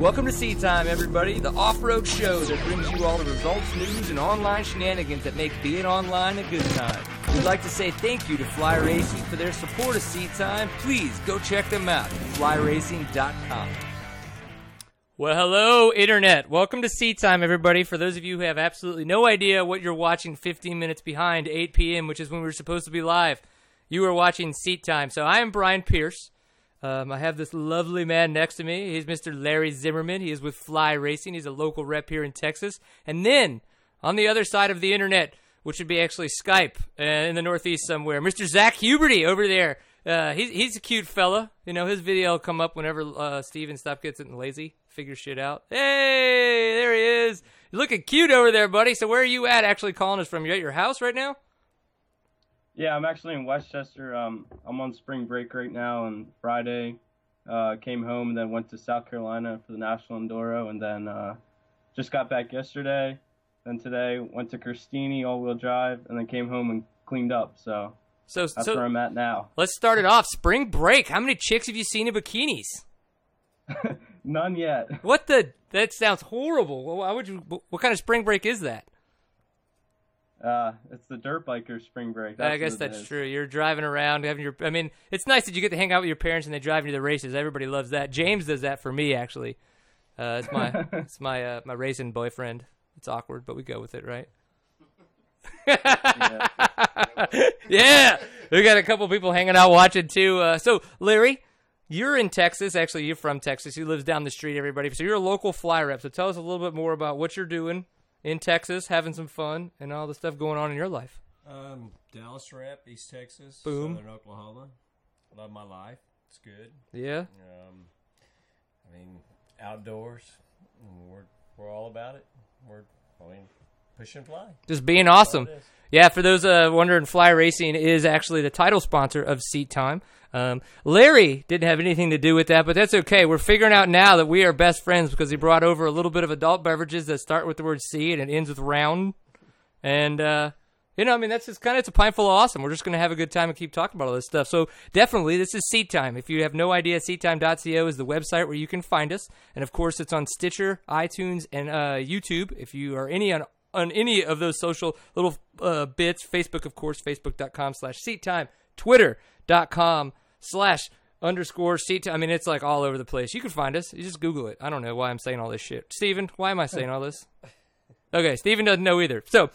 Welcome to Seat Time, everybody, the off-road show that brings you all the results, news, and online shenanigans that make being online a good time. We'd like to say thank you to Fly Racing for their support of Seat Time. Please go check them out at flyracing.com. Well, hello, Internet. Welcome to Seat Time, everybody. For those of you who have absolutely no idea what you're watching 15 minutes behind 8 p.m., which is when we're supposed to be live, you are watching Seat Time. So I am Brian Pierce. Um, I have this lovely man next to me. He's Mr. Larry Zimmerman. He is with Fly Racing. He's a local rep here in Texas. And then on the other side of the internet, which would be actually Skype uh, in the Northeast somewhere, Mr. Zach Huberty over there. Uh, he's he's a cute fella. You know his video will come up whenever uh, Steven stuff gets getting lazy, figure shit out. Hey, there he is. You're looking cute over there, buddy. So where are you at? Actually calling us from? You at your house right now? Yeah, I'm actually in Westchester. Um, I'm on spring break right now, and Friday uh, came home and then went to South Carolina for the National Enduro, and then uh, just got back yesterday. Then today went to Christini all-wheel drive, and then came home and cleaned up. So So that's so where I'm at now. let's start it off. Spring break. How many chicks have you seen in bikinis? None yet. What the? That sounds horrible. Why would you? What kind of spring break is that? Uh, it's the dirt biker spring break. I guess that's true. You're driving around, having your. I mean, it's nice that you get to hang out with your parents and they drive you to the races. Everybody loves that. James does that for me, actually. Uh, it's my it's my uh, my racing boyfriend. It's awkward, but we go with it, right? yeah, we got a couple people hanging out watching too. Uh, so, Larry, you're in Texas. Actually, you're from Texas. He lives down the street. Everybody, so you're a local fly rep. So, tell us a little bit more about what you're doing in Texas, having some fun, and all the stuff going on in your life. Um, Dallas rep, East Texas, Boom. Southern Oklahoma. Love my life. It's good. Yeah. Um, I mean, outdoors. We're we're all about it. We're I mean, push and fly. just being awesome. Yeah, for those uh, wondering, Fly Racing is actually the title sponsor of Seat Time. Um, Larry didn't have anything to do with that, but that's okay. We're figuring out now that we are best friends because he brought over a little bit of adult beverages that start with the word C and it ends with round. And, uh, you know, I mean, that's just kind of, it's a pint full of awesome. We're just going to have a good time and keep talking about all this stuff. So definitely, this is Seat Time. If you have no idea, seattime.co is the website where you can find us. And of course, it's on Stitcher, iTunes, and uh, YouTube. If you are any on, on any of those social little uh, bits, Facebook, of course, facebook.com slash seat time, twitter.com slash underscore seat time. I mean, it's like all over the place. You can find us. You just Google it. I don't know why I'm saying all this shit. Steven, why am I saying all this? Okay, Steven doesn't know either. So,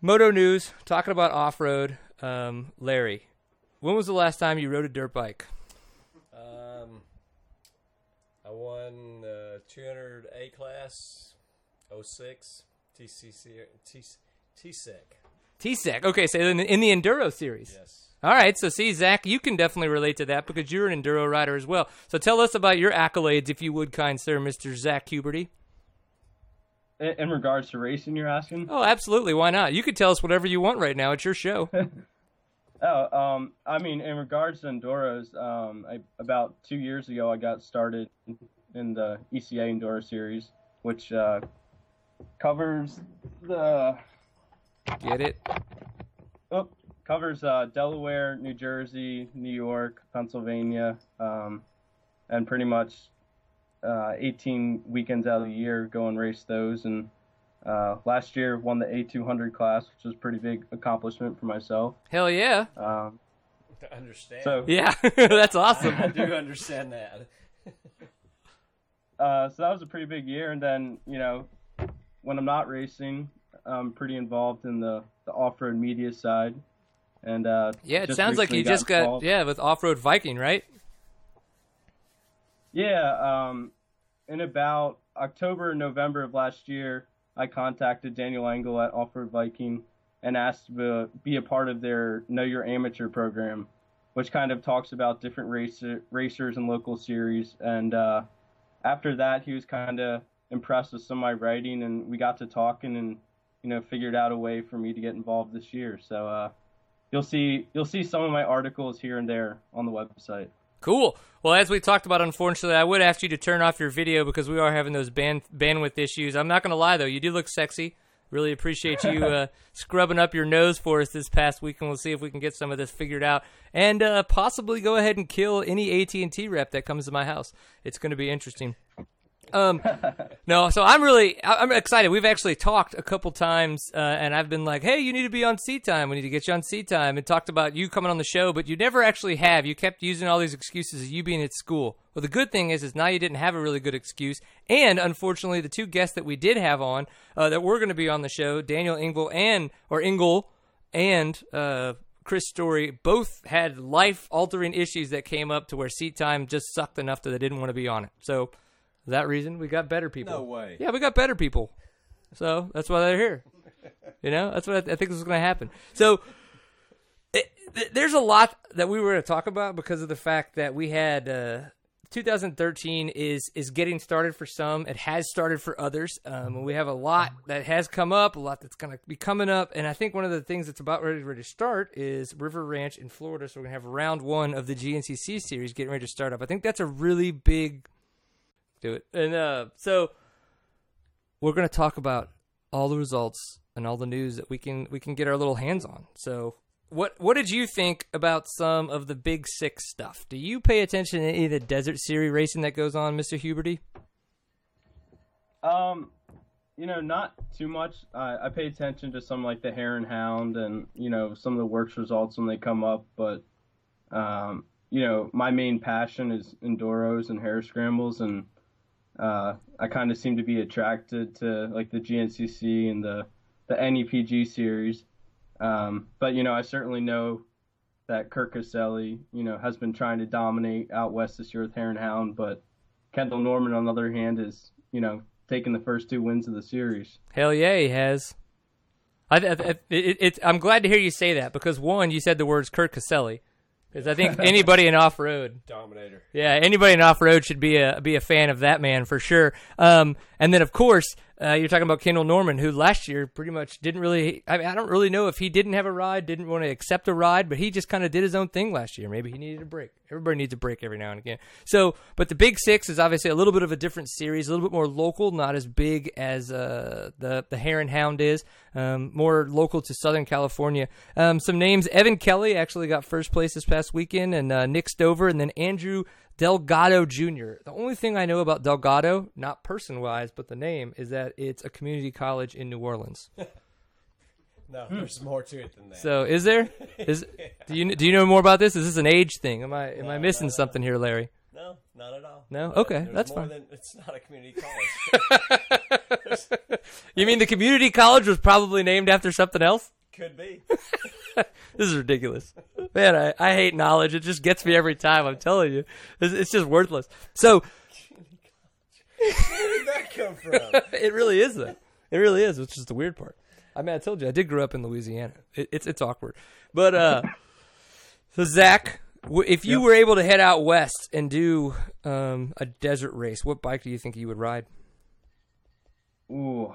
Moto News, talking about off road. Um, Larry, when was the last time you rode a dirt bike? Um, I won the 200 A class, 06 TCC T TSEC. TSEC. Okay, so in the, in the Enduro series. Yes. All right, so see, Zach, you can definitely relate to that because you're an enduro rider as well. So tell us about your accolades, if you would, kind sir, Mr. Zach Huberty. In, in regards to racing, you're asking? Oh, absolutely. Why not? You could tell us whatever you want right now. It's your show. Oh, um, I mean, in regards to enduros, um, I, about two years ago, I got started in the ECA Enduro Series, which uh, covers the Get it? oh, covers uh, Delaware, New Jersey, New York, Pennsylvania, um, and pretty much uh, 18 weekends out of the year go and race those. And uh, last year won the A200 class, which was a pretty big accomplishment for myself. Hell yeah. Um, I understand. so Yeah, that's awesome. I awesome. do understand that. uh, so that was a pretty big year. And then, you know, when I'm not racing, I'm pretty involved in the, the off-road media side. And uh, Yeah, it sounds like you just got, yeah, with Off Road Viking, right? Yeah, um, in about October and November of last year, I contacted Daniel Engel at Off-Road Viking and asked to be a part of their Know Your Amateur program, which kind of talks about different racer, racers and local series. And uh, after that, he was kind of impressed with some of my writing, and we got to talking and you know figured out a way for me to get involved this year. So uh, you'll see you'll see some of my articles here and there on the website. Cool. Well, as we talked about, unfortunately, I would ask you to turn off your video because we are having those band bandwidth issues. I'm not going to lie though, you do look sexy. Really appreciate you uh, scrubbing up your nose for us this past week, and we'll see if we can get some of this figured out, and uh, possibly go ahead and kill any AT and T rep that comes to my house. It's going to be interesting. Um, no, so I'm really I'm excited. We've actually talked a couple times, uh, and I've been like, "Hey, you need to be on Seat Time. We need to get you on Seat Time." And talked about you coming on the show, but you never actually have. You kept using all these excuses of you being at school. Well, the good thing is, is now you didn't have a really good excuse, and unfortunately, the two guests that we did have on uh, that were going to be on the show, Daniel Engel and or Engel and uh, Chris Story, both had life altering issues that came up to where Seat Time just sucked enough that they didn't want to be on it. So. That reason, we got better people. No way. Yeah, we got better people. So that's why they're here. You know, that's what I, I think is going to happen. So it, th- there's a lot that we were going to talk about because of the fact that we had uh, 2013 is is getting started for some. It has started for others. Um, and we have a lot that has come up, a lot that's going to be coming up. And I think one of the things that's about ready, ready to start is River Ranch in Florida. So we're going to have round one of the GNCC series getting ready to start up. I think that's a really big do it. And uh, so we're going to talk about all the results and all the news that we can we can get our little hands on. So what what did you think about some of the Big Six stuff? Do you pay attention to any of the Desert Series racing that goes on, Mister Huberty? Um, you know, not too much. I I pay attention to some like the Hare and Hound and you know some of the works results when they come up, but um, you know, my main passion is enduros and hare scrambles, and uh, I kind of seem to be attracted to like the GNCC and the the NEPG series. Um, but you know, I certainly know that Kurt Caselli, you know, has been trying to dominate out west this year with and Hound, but Kendall Norman, on the other hand, is you know taking the first two wins of the series. Hell yeah, he has. I, I, it, it, it, I'm glad to hear you say that because one, you said the words Kurt Caselli, because I think anybody in off road Dominator. Yeah, anybody in off road should be a be a fan of that man for sure. Um, and then of course uh, you're talking about Kendall Norman, who last year pretty much didn't really. I mean, I don't really know if he didn't have a ride, didn't want to accept a ride, but he just kind of did his own thing last year. Maybe he needed a break. Everybody needs a break every now and again. So, but the Big Six is obviously a little bit of a different series, a little bit more local, not as big as uh, the the and Hound is. Um, more local to Southern California. Um, some names: Evan Kelly actually got first place this past weekend, and uh, Nick Stover, and then Andrew Delgado Jr. The only thing I know about Delgado, not person wise, but the name, is that it's a community college in New Orleans. No, hmm. there's more to it than that. So, is there? Is do you do you know more about this? Is this an age thing? Am I am I missing no, no. something here, Larry? no, not at all. No? But Okay, that's more fine. Than, it's not a community college. You mean the community college was probably named after something else? Could be. This is ridiculous, man. I, I hate knowledge. It just gets me every time. I'm telling you, it's, it's just worthless. So Where did that come from? it really is though. It really is, which is the weird part. I mean, I told you I did grow up in Louisiana. It, it's it's awkward, but uh, so Zach, if you Yep. were able to head out west and do um, a desert race, what bike do you think you would ride? Ooh,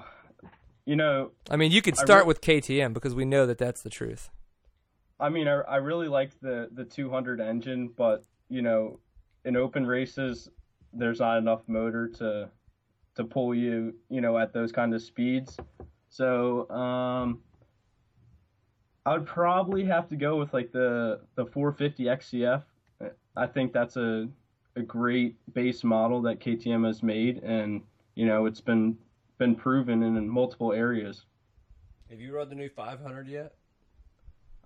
you know, I mean, you could start re- with KTM because we know that that's the truth. I mean, I, I really like the the 200 engine, but you know, in open races, there's not enough motor to to pull you, you know, at those kind of speeds. So, um, I would probably have to go with like the the 450 XCF. I think that's a a great base model that KTM has made, and you know, it's been been proven in, in multiple areas. Have you rode the new 500 yet?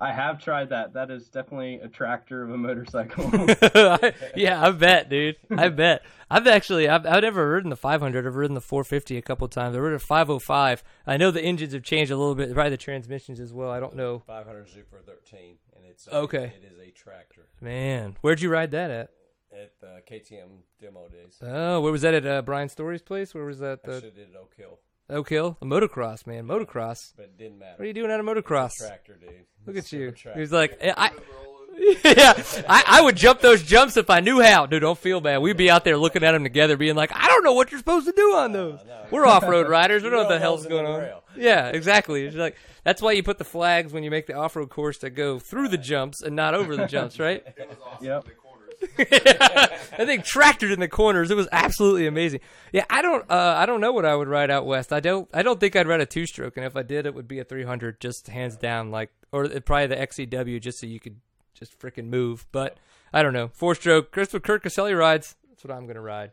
I have tried that. That is definitely a tractor of a motorcycle. yeah, I bet, dude. I bet. I've actually, I've, I've never ridden the 500. I've ridden the 450 a couple times. I rode a 505. I know the engines have changed a little bit, probably the transmissions as well. I don't know. 500 Super 13, and it's a, Okay. It is a tractor Man, where'd you ride that at? at the KTM demo days. Oh, where was that at uh, Brian Story's place? Where was that? The Actually, did it Oak Hill, Oak Hill? The motocross, man. Motocross. but it didn't matter. What are you doing at a motocross? Tractor, dude. Look at you. tractor. He's like, eh, I. yeah, I, I would jump those jumps if I knew how. Dude, don't feel bad. We'd be out there looking at them together, being like, I don't know what you're supposed to do on those. no. We're off-road riders. We don't know what the hell's going on. rail. Yeah, exactly. It's like that's why you put the flags when you make the off-road course to go through the jumps and not over the jumps, right? yep. that think tractored in the corners. It was absolutely amazing. Yeah, I don't, uh, I don't know what I would ride out west. I don't, I don't think I'd ride a two stroke, and if I did, it would be a 300, just hands down. Like, or probably the XCW, just so you could just freaking move. But I don't know. Four stroke. Christopher Kurt Caselli rides. That's what I'm gonna ride.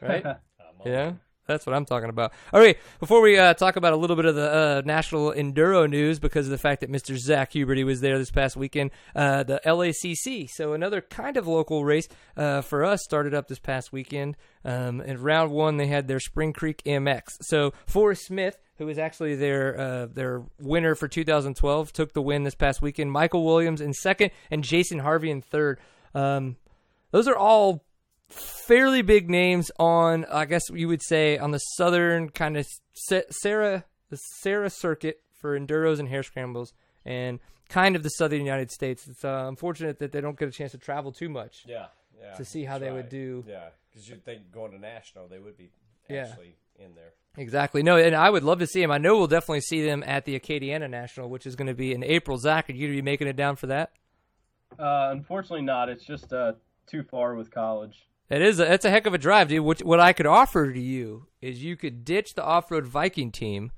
Right? yeah. That's what I'm talking about. All right, before we uh, talk about a little bit of the uh, national enduro news, because of the fact that Mr. Zach Huberty was there this past weekend, uh, the LACC, so another kind of local race uh, for us, started up this past weekend. Um, in round one, they had their Spring Creek MX. So Forrest Smith, who was actually their uh, their winner for 2012, took the win this past weekend. Michael Williams in second, and Jason Harvey in third. Um, those are all fairly big names on, I guess you would say, on the southern kind of Sarah the Sarah circuit for enduros and hare scrambles, and kind of the southern United States. It's uh, unfortunate that they don't get a chance to travel too much. Yeah, yeah. To see how they right. would do. Yeah, because you'd think going to national, they would be Yeah. actually in there. Exactly. No, and I would love to see them. I know we'll definitely see them at the Acadiana National, which is going to be in April. Zach, are you going to be making it down for that? Uh, unfortunately, not. It's just uh, too far with college. It is. A, it's a heck of a drive, dude. What, what I could offer to you is you could ditch the off-road Viking team,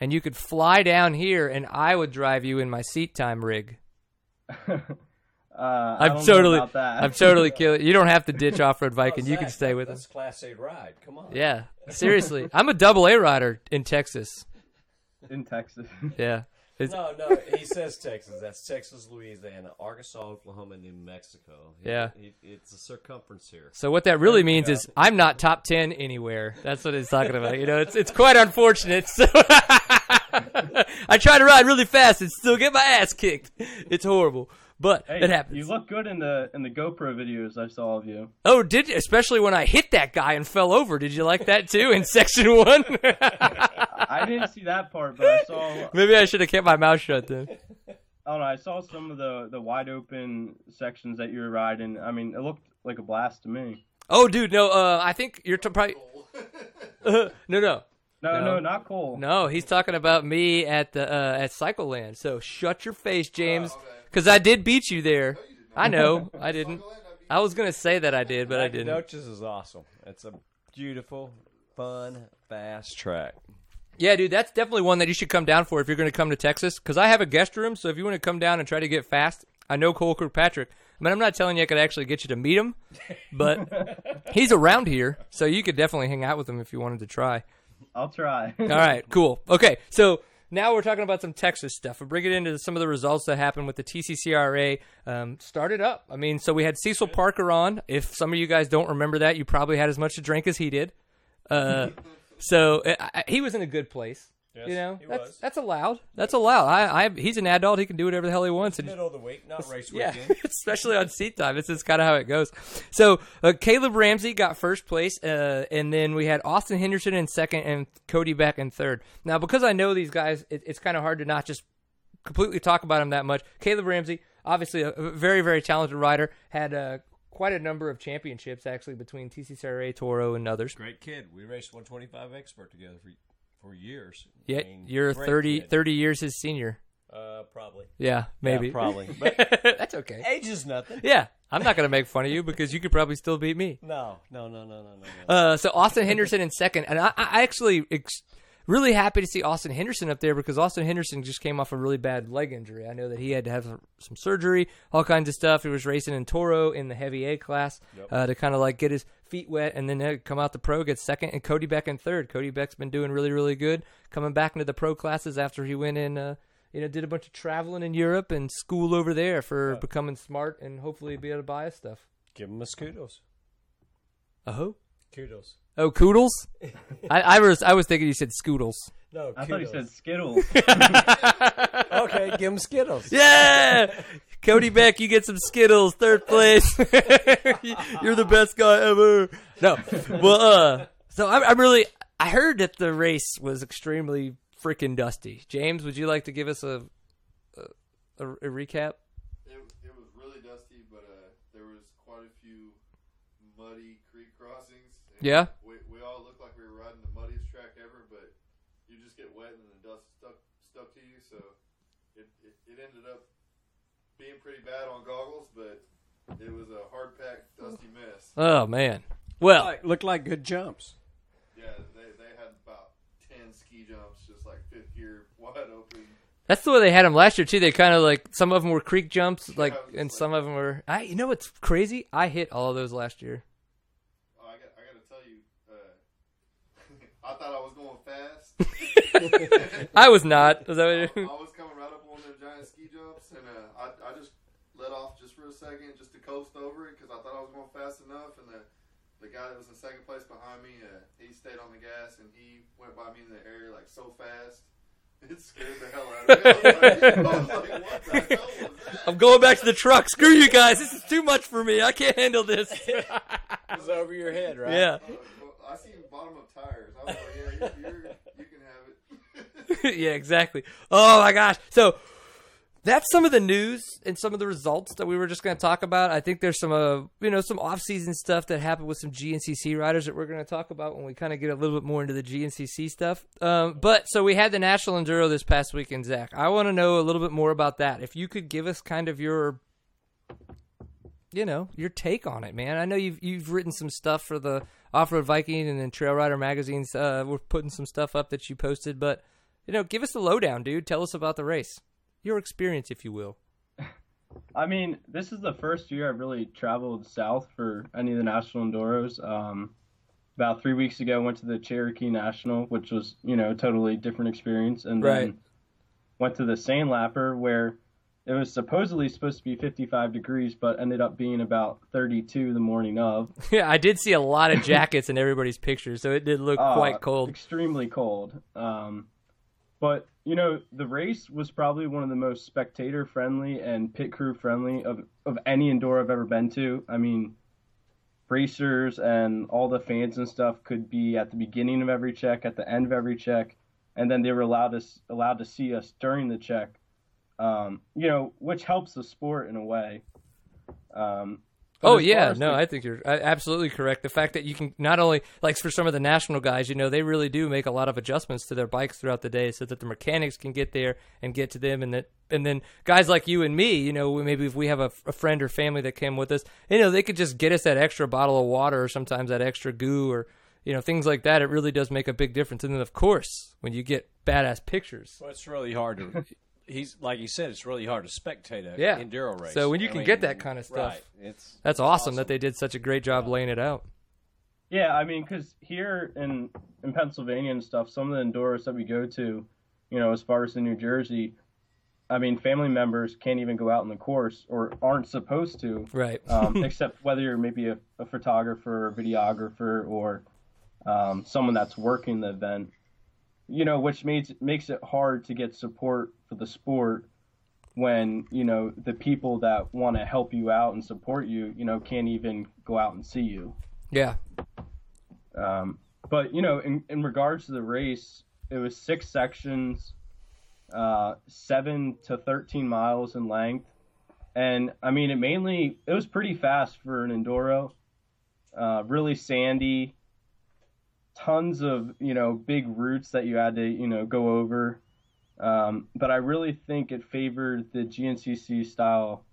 and you could fly down here, and I would drive you in my seat time rig. Uh, I'm totally. I'm totally killing. You don't have to ditch off-road Oh, Viking. you can stay with That's us. Class A ride. Come on. Yeah, seriously. I'm a double A rider in Texas. in Texas. Yeah. It's, No, no, he says Texas. That's Texas, Louisiana, Arkansas, Oklahoma, New Mexico. He- Yeah. he- it's a circumference here. So what that really means is I'm not top ten anywhere. That's what he's talking about. You know, it's it's quite unfortunate. So I try to ride really fast and still get my ass kicked. It's horrible, but Hey, it happens. you look good in the in the GoPro videos I saw of you. oh, did you? Especially when I hit that guy and fell over. Did you like that too in section one? I didn't see that part, but I saw. Maybe I should have kept my mouth shut then. I don't know. I saw some of the the wide open sections that you were riding. I mean, it looked like a blast to me. Oh, dude, no. Uh, I think you're t- probably. no, no. No, No. no, not Cole. No, he's talking about me at the uh, at Cycle Land. So shut your face, James, because I did beat you there. I know I didn't. I was gonna say that I did, but I didn't. Notches is awesome. It's a beautiful, fun, fast track. Yeah, dude, that's definitely one that you should come down for if you're gonna come to Texas. Because I have a guest room, so if you want to come down and try to get fast, I know Cole Kirkpatrick. I mean, I'm not telling you I could actually get you to meet him, but he's around here, so you could definitely hang out with him if you wanted to try. I'll try. All right, cool. Okay, so now we're talking about some Texas stuff. We'll bring it into some of the results that happened with the TCCRA. Um, started up. I mean, so we had Cecil Parker on. If some of you guys don't remember that, you probably had as much to drink as he did. Uh, so uh, I, he was in a good place. Yes, you know, he that's was. that's allowed. That's allowed. I, I he's an adult. He can do whatever the hell he wants. Middle of the week, not race yeah, weekend. especially on seat time. This is kind of how it goes. So uh, Caleb Ramsey got first place, uh, and then we had Austin Henderson in second, and Cody Beck in third. Now, because I know these guys, it, it's kind of hard to not just completely talk about them that much. Caleb Ramsey, obviously a, a very very talented rider, had uh, quite a number of championships actually between TCCRA, Toro, and others. Great kid. We raced 125 expert together for for years. I Yeah, mean, you're 30, kid. 30 years his senior. Uh, probably. Yeah, maybe. Yeah, probably. But That's okay. age is nothing. Yeah, I'm not gonna make fun of you because you could probably still beat me. No, no, no, no, no, no. no. Uh, so Austin Henderson in second, and I, I actually ex- really happy to see Austin Henderson up there because Austin Henderson just came off a really bad leg injury. I know that he had to have some, surgery, all kinds of stuff. He was racing in Toro in the heavy A class uh, to kind of like get his feet wet, and then come out the pro, get second, and Cody Beck in third. Cody Beck's been doing really, really good, coming back into the pro classes after he went in. Uh, you know, did a bunch of traveling in Europe and school over there for becoming smart and hopefully be able to buy us stuff. Give him a kudos. Oh, Kudos. oh, Koodles. I, I was I was thinking you said Scoodles. No, I thought he kudos. said Skittles. okay, give him Skittles. Yeah, Cody Beck, you get some Skittles, third place. You're the best guy ever. No, well, uh, so I'm, I'm really. I heard that the race was extremely freaking dusty. James, would you like to give us a a, a, a recap? It, it was really dusty, but uh, there was quite a few muddy creek crossings. And Yeah. We, we all looked like we were riding the muddiest track ever, but you just get wet and the dust stuck stuck to you. So it, it, it ended up being pretty bad on goggles, but It was a hard packed, dusty mess. Oh man. Well, Like, looked like good jumps. Yeah, they, they had about 10 ski jumps, just like fifth gear, wide open. that's the way they had them last year too. They kind of like some of them were creek jumps, like, it's and like- some of them were. I, you know what's crazy? I hit all of those last year. Oh, I got, I got to tell you, uh, I thought I was going fast. I was not. Is that I, what you- I was coming right up on their giant ski jumps, and uh, I, I just let off just for a second just to coast over it because I thought I was going fast enough. And the, the guy that was in second place behind me, uh, he stayed on the gas and he went by me in the air like so fast. It scared the hell out of me. I was like, I was like what the hell was that? I'm going back to the truck. Screw you guys. This is too much for me. I can't handle this. It was over your head, right? yeah. I seen bottom of tires. I was like, yeah, you're, you're, you can have it. yeah, exactly. Oh my gosh. So that's some of the news and some of the results that we were just going to talk about. I think there's some, uh, you know, some off-season stuff that happened with some GNCC riders that we're going to talk about when we kind of get a little bit more into the GNCC stuff. Um, but so we had the National Enduro this past weekend, Zach. I want to know a little bit more about that. If you could give us kind of your, you know, your take on it, man. I know you've you've written some stuff for the Off Road Viking and then Trail Rider magazines. Uh, we're putting some stuff up that you posted, but you know, give us the lowdown, dude. Tell us about the race, your experience, if you will. I mean, this is the first year I've really traveled south for any of the national enduros. Um, about three weeks ago, I went to the Cherokee National, which was you know a totally different experience, and Right. then went to the Sandlapper where it was supposedly supposed to be 55 degrees, but ended up being about 32 the morning of. Yeah, I did see a lot of jackets in everybody's pictures, so it did look Uh, quite cold. Extremely cold. Um, but you know, the race was probably one of the most spectator friendly and pit crew friendly of of any enduro I've ever been to. I mean, racers and all the fans and stuff could be at the beginning of every check, at the end of every check, and then they were allowed to allowed to see us during the check. Um, you know, which helps the sport in a way. Um, but Oh yeah, no, the- I think you're uh, absolutely correct. The fact that you can not only like for some of the national guys, you know, they really do make a lot of adjustments to their bikes throughout the day, so that the mechanics can get there and get to them, and that and then guys like you and me, you know, maybe if we have a, a friend or family that came with us, you know, they could just get us that extra bottle of water or sometimes that extra goo or you know things like that. It really does make a big difference. And then of course, when you get badass pictures, Well, it's really hard to. He's like you said, it's really hard to spectate a Yeah. enduro race. So when you I can mean, get that kind of stuff, right? It's that's awesome, that they did such a great job laying it out. Yeah, I mean, because here in in Pennsylvania and stuff, some of the enduros that we go to, you know, as far as in New Jersey, I mean, family members can't even go out in the course or aren't supposed to, Right. um, except whether you're maybe a, a photographer, or videographer, or um, someone that's working the event. You know, which makes makes it hard to get support for the sport when you know the people that want to help you out and support you, you know, can't even go out and see you. yeah. Um, but you know, in, in regards to the race, it was six sections, uh, seven to thirteen miles in length, and I mean, it mainly it was pretty fast for an enduro. Uh, really sandy, tons of you know big roots that you had to you know go over. Um, but I really think it favored the GNCC style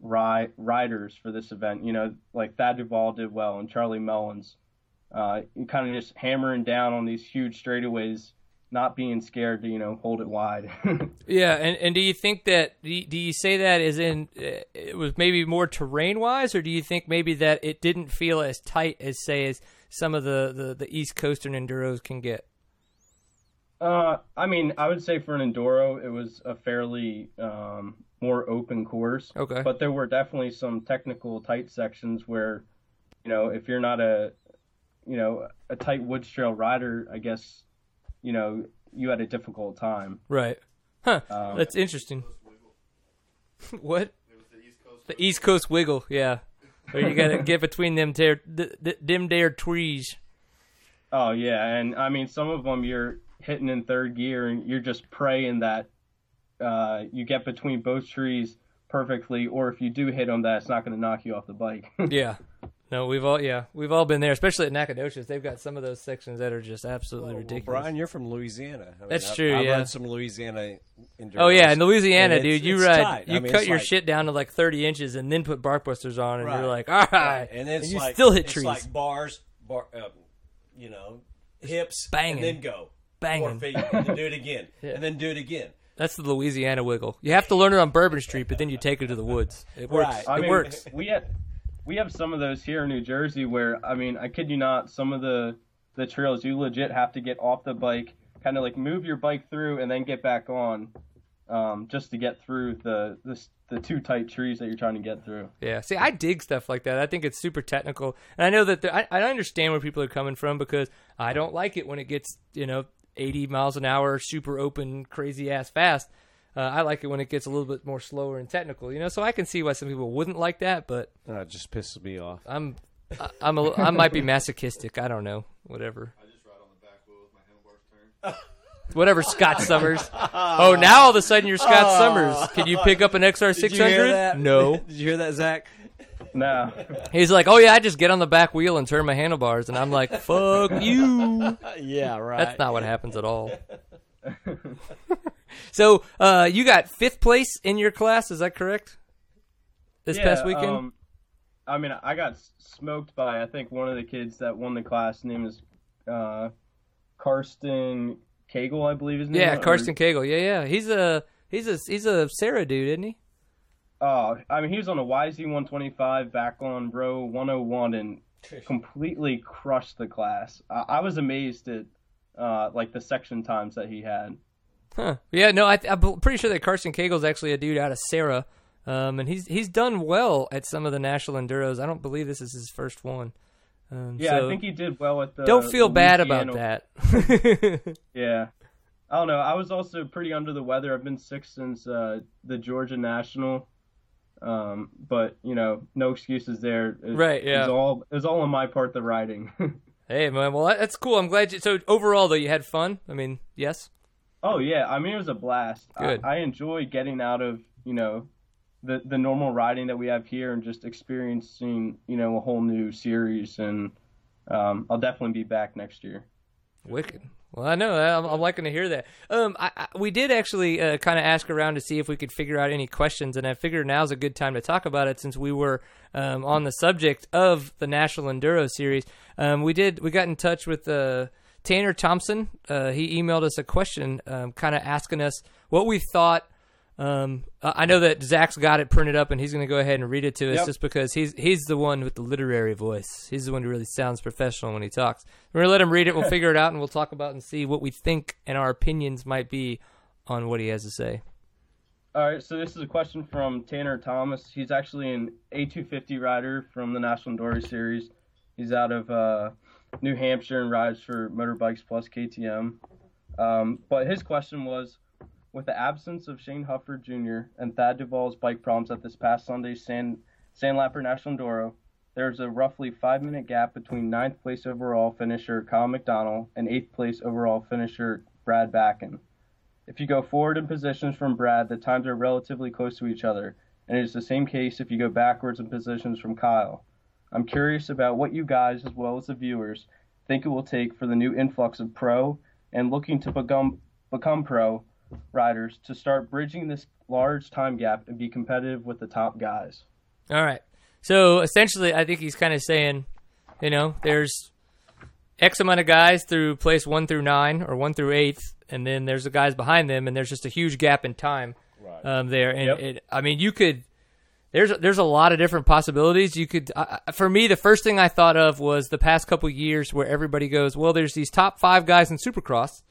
ri- riders for this event. You know, like Thad Duvall did well and Charlie Mullins uh, kind of just hammering down on these huge straightaways, not being scared to you know hold it wide. Yeah, and, and do you think that do you, do you say that as in uh, it was maybe more terrain wise, or do you think maybe that it didn't feel as tight as say as some of the, the, the East Coastern enduros can get? Uh, I mean, I would say for an enduro, it was a fairly um, more open course. Okay. But there were definitely some technical tight sections where, you know, if you're not a, you know, a tight woods trail rider, I guess, you know, you had a difficult time. Right. Huh. Um, That's interesting. what? The East Coast. The East Coast wiggle, yeah. Where you gotta get between them there, th- th- them there trees. Oh yeah, and I mean some of them you're hitting in third gear and you're just praying that uh, you get between both trees perfectly, or if you do hit them, that it's not going to knock you off the bike. Yeah. No, we've all yeah, we've all been there, especially at Nacogdoches. They've got some of those sections that are just absolutely Well, ridiculous. Brian, you're from Louisiana. I mean, That's I- true, I yeah. run some Louisiana. Endurance. Oh yeah, in Louisiana, And it's- dude, you it's ride, tight. you I mean, cut your like- shit down to like thirty inches, and then put bark busters on, and Right. you're like, all right, and it's you like still hit it's trees, like bars, bar, uh, you know, hips, Banging. and then go Banging. four feet, and then do it again, Yeah. and then do it again. That's the Louisiana wiggle. You have to learn it on Bourbon Street, but then you take it to the woods. It works. Right. It I mean, works. We have we have some of those here in New Jersey where I mean, I kid you not, some of the the trails you legit have to get off the bike, kind of like move your bike through and then get back on, um, just to get through the the the two tight trees that you're trying to get through. Yeah. See, I dig stuff like that. I think it's super technical, and I know that I, I understand where people are coming from because I don't like it when it gets you know 80 miles an hour, super open, crazy ass fast. Uh, I like it when it gets a little bit more slower and technical. You know, so I can see why some people wouldn't like that, but Uh, it just pisses me off. I'm I, I'm a, I might be masochistic. I don't know. Whatever. I just ride on the back wheel with my handlebars turned. Whatever, Scott Summers. Oh, now all of a sudden you're Scott Summers. Can you pick up an XR Did you hear 600? that? No. Did you hear that, Zach? No, He's like, oh yeah, I just get on the back wheel and turn my handlebars, and I'm like, fuck you. yeah, right. That's not what happens at all. so, uh, you got fifth place in your class, is that correct? This Yeah, past weekend? Um, I mean, I got smoked by I think one of the kids that won the class. His name is uh, Karsten Kegel, I believe his name. yeah, or- Karsten Cagle. Yeah, yeah. He's a he's a he's a Sarah dude, isn't he? Oh, I mean, he was on a YZ 125 back on row 101 and completely crushed the class. I, I was amazed at uh, like the section times that he had. Huh. Yeah, no, I, I'm pretty sure that Karsten Cagle's actually a dude out of Sarah, um, and he's he's done well at some of the national enduros. I don't believe this is his first one. Um, Yeah, so I think he did well at the. don't feel bad about that. Yeah. I don't know. I was also pretty under the weather. I've been sick since uh, the Georgia National. Um, but you know, no excuses there. It, Right, yeah. It was all it was all on my part. The riding. hey man, well that's cool. I'm glad you. So overall though, you had fun. I mean, yes. oh yeah, I mean it was a blast. Good. I, I enjoy getting out of you know the the normal riding that we have here and just experiencing you know a whole new series. And um, I'll definitely be back next year. Wicked. Well, I know. I'm, I'm liking to hear that. Um, I, I, we did actually uh, kind of ask around to see if we could figure out any questions, and I figured now's a good time to talk about it since we were um, on the subject of the National Enduro Series. Um, we did. We got in touch with uh, Tanner Thompson. Uh, he emailed us a question, um, kind of asking us what we thought. Um, I know that Zach's got it printed up, and he's going to go ahead and read it to us, Yep. just because he's he's the one with the literary voice. He's the one who really sounds professional when he talks. We're gonna let him read it. We'll figure it out, and we'll talk about and see what we think and our opinions might be on what he has to say. All right, so this is a question from Tanner Thomas. He's actually an A250 rider from the National Enduro Series. He's out of uh, New Hampshire and rides for Motorbikes Plus KTM. Um, but his question was, with the absence of Shane Hufford Jr. and Thad Duvall's bike problems at this past Sunday's San, Sandlapper National Enduro, there's a roughly five-minute gap between ninth place overall finisher Kyle McDonald and eighth place overall finisher Brad Backen. If you go forward in positions from Brad, the times are relatively close to each other, and it is the same case if you go backwards in positions from Kyle. I'm curious about what you guys, as well as the viewers, think it will take for the new influx of pro and looking to become become pro riders to start bridging this large time gap and be competitive with the top guys. All right. So essentially, I think he's kind of saying, you know, there's X amount of guys through place one through nine or one through eighth, and then there's the guys behind them, and there's just a huge gap in time um, there. And Yep. it, I mean, you could. There's there's a lot of different possibilities. You could, uh, for me, the first thing I thought of was the past couple years where everybody goes, well, there's these top five guys in Supercross,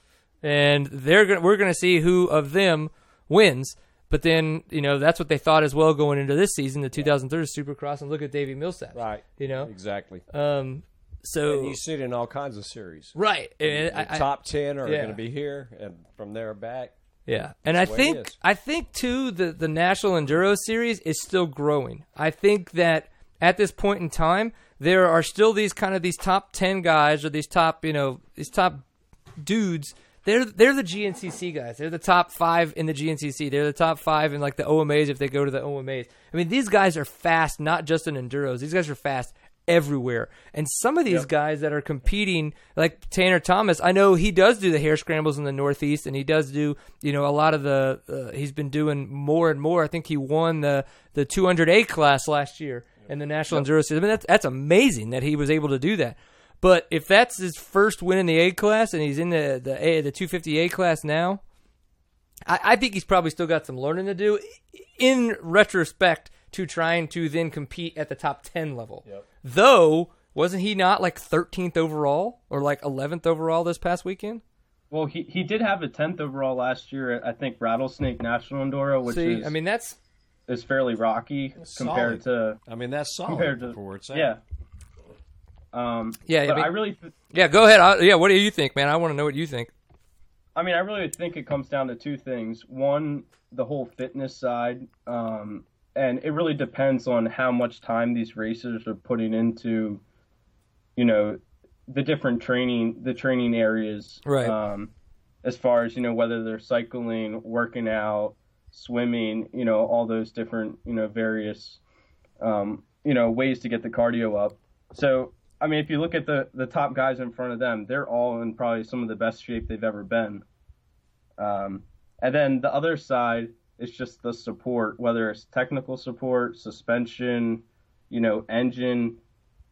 and they're gonna, we're going to see who of them wins. But then, you know, that's what they thought as well going into this season, the 2003 Supercross, and look at Davi Millsap. Right. You know, Exactly. um, so And you see it in all kinds of series. right, and The I- top ten are yeah. going to be here, and from there back. Yeah, and I the way it think. I think too the the National Enduro Series is still growing. I think that at this point in time there are still these kind of these top ten guys or these top you know these top dudes. They're they're the GNCC guys. They're the top five in the GNCC. They're the top five in like the OMAs if they go to the OMAs. I mean these guys are fast, not just in enduros. These guys are fast everywhere. And some of these Yep. guys that are competing, like Tanner Thomas, I know he does do the hare scrambles in the Northeast, and he does do, you know, a lot of the. Uh, he's been doing more and more. I think he won the the 200A class last year in the National Enduro Series. I mean, that's that's amazing that he was able to do that. But if that's his first win in the A class, and he's in the the A the 250A class now, I, I think he's probably still got some learning to do in retrospect to trying to then compete at the top 10 level. Though, wasn't he not like 13th overall or like 11th overall this past weekend? Well, he, he did have a tenth overall last year at I think Rattlesnake National Enduro, which See, is I mean, that's. is fairly rocky compared to I mean, that's solid compared to for where it's at. yeah. Um, Yeah, I mean- I really, th- Yeah, go ahead. I, yeah, what do you think, man? I want to know what you think. I mean, I really think it comes down to two things. One, the whole fitness side, um, and it really depends on how much time these racers are putting into, you know, the different training, the training areas. Right. Um, as far as you know, whether they're cycling, working out, swimming, you know, all those different, you know, various, um, you know, ways to get the cardio up. So, I mean, if you look at the the top guys in front of them, they're all in probably some of the best shape they've ever been. Um, and then the other side is just the support, whether it's technical support, suspension, you know, engine.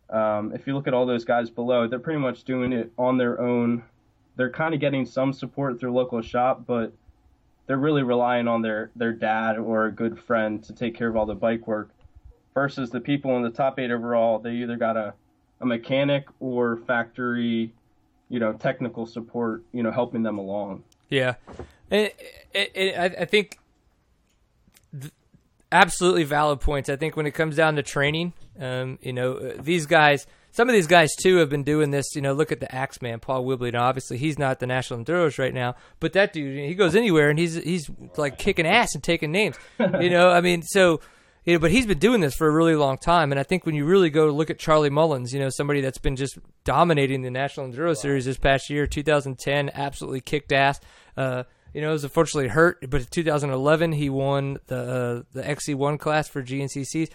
Um, if you look at all those guys below, they're pretty much doing it on their own. They're kind of getting some support through local shop, but they're really relying on their their dad or a good friend to take care of all the bike work. Versus the people in the top eight overall, they either got a a mechanic or factory, you know, technical support, you know, helping them along. Yeah, I, I think th- absolutely valid points. I think when it comes down to training, um, you know, uh, these guys, some of these guys too have been doing this. You know, look at the Axeman, Paul Whibley. Now, obviously, he's not the national enduros right now, but that dude, he goes anywhere and he's he's like kicking ass and taking names. You know, I mean, so. You know, but he's been doing this for a really long time, and I think when you really go to look at Charlie Mullins, you know, somebody that's been just dominating the National Enduro Series this past year, 2010, absolutely kicked ass. Uh, you know, was unfortunately hurt, but in 2011 he won the uh, the XC1 class for GNCCs.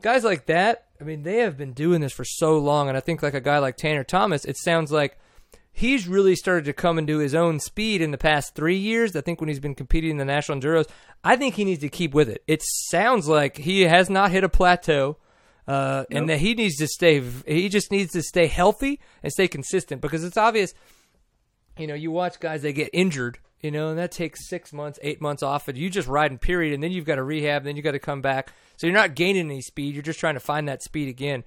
Guys like that, I mean, they have been doing this for so long, and I think like a guy like Tanner Thomas, it sounds like he's really started to come into his own speed in the past three years. I think when he's been competing in the national enduros, I think he needs to keep with it. It sounds like he has not hit a plateau. Uh, and that he needs to stay. He just needs to stay healthy and stay consistent because it's obvious you know, you watch guys they get injured, you know, and that takes six months, eight months off, and you just ride riding period, and then you've got to rehab, and then you got to come back. So you're not gaining any speed; you're just trying to find that speed again.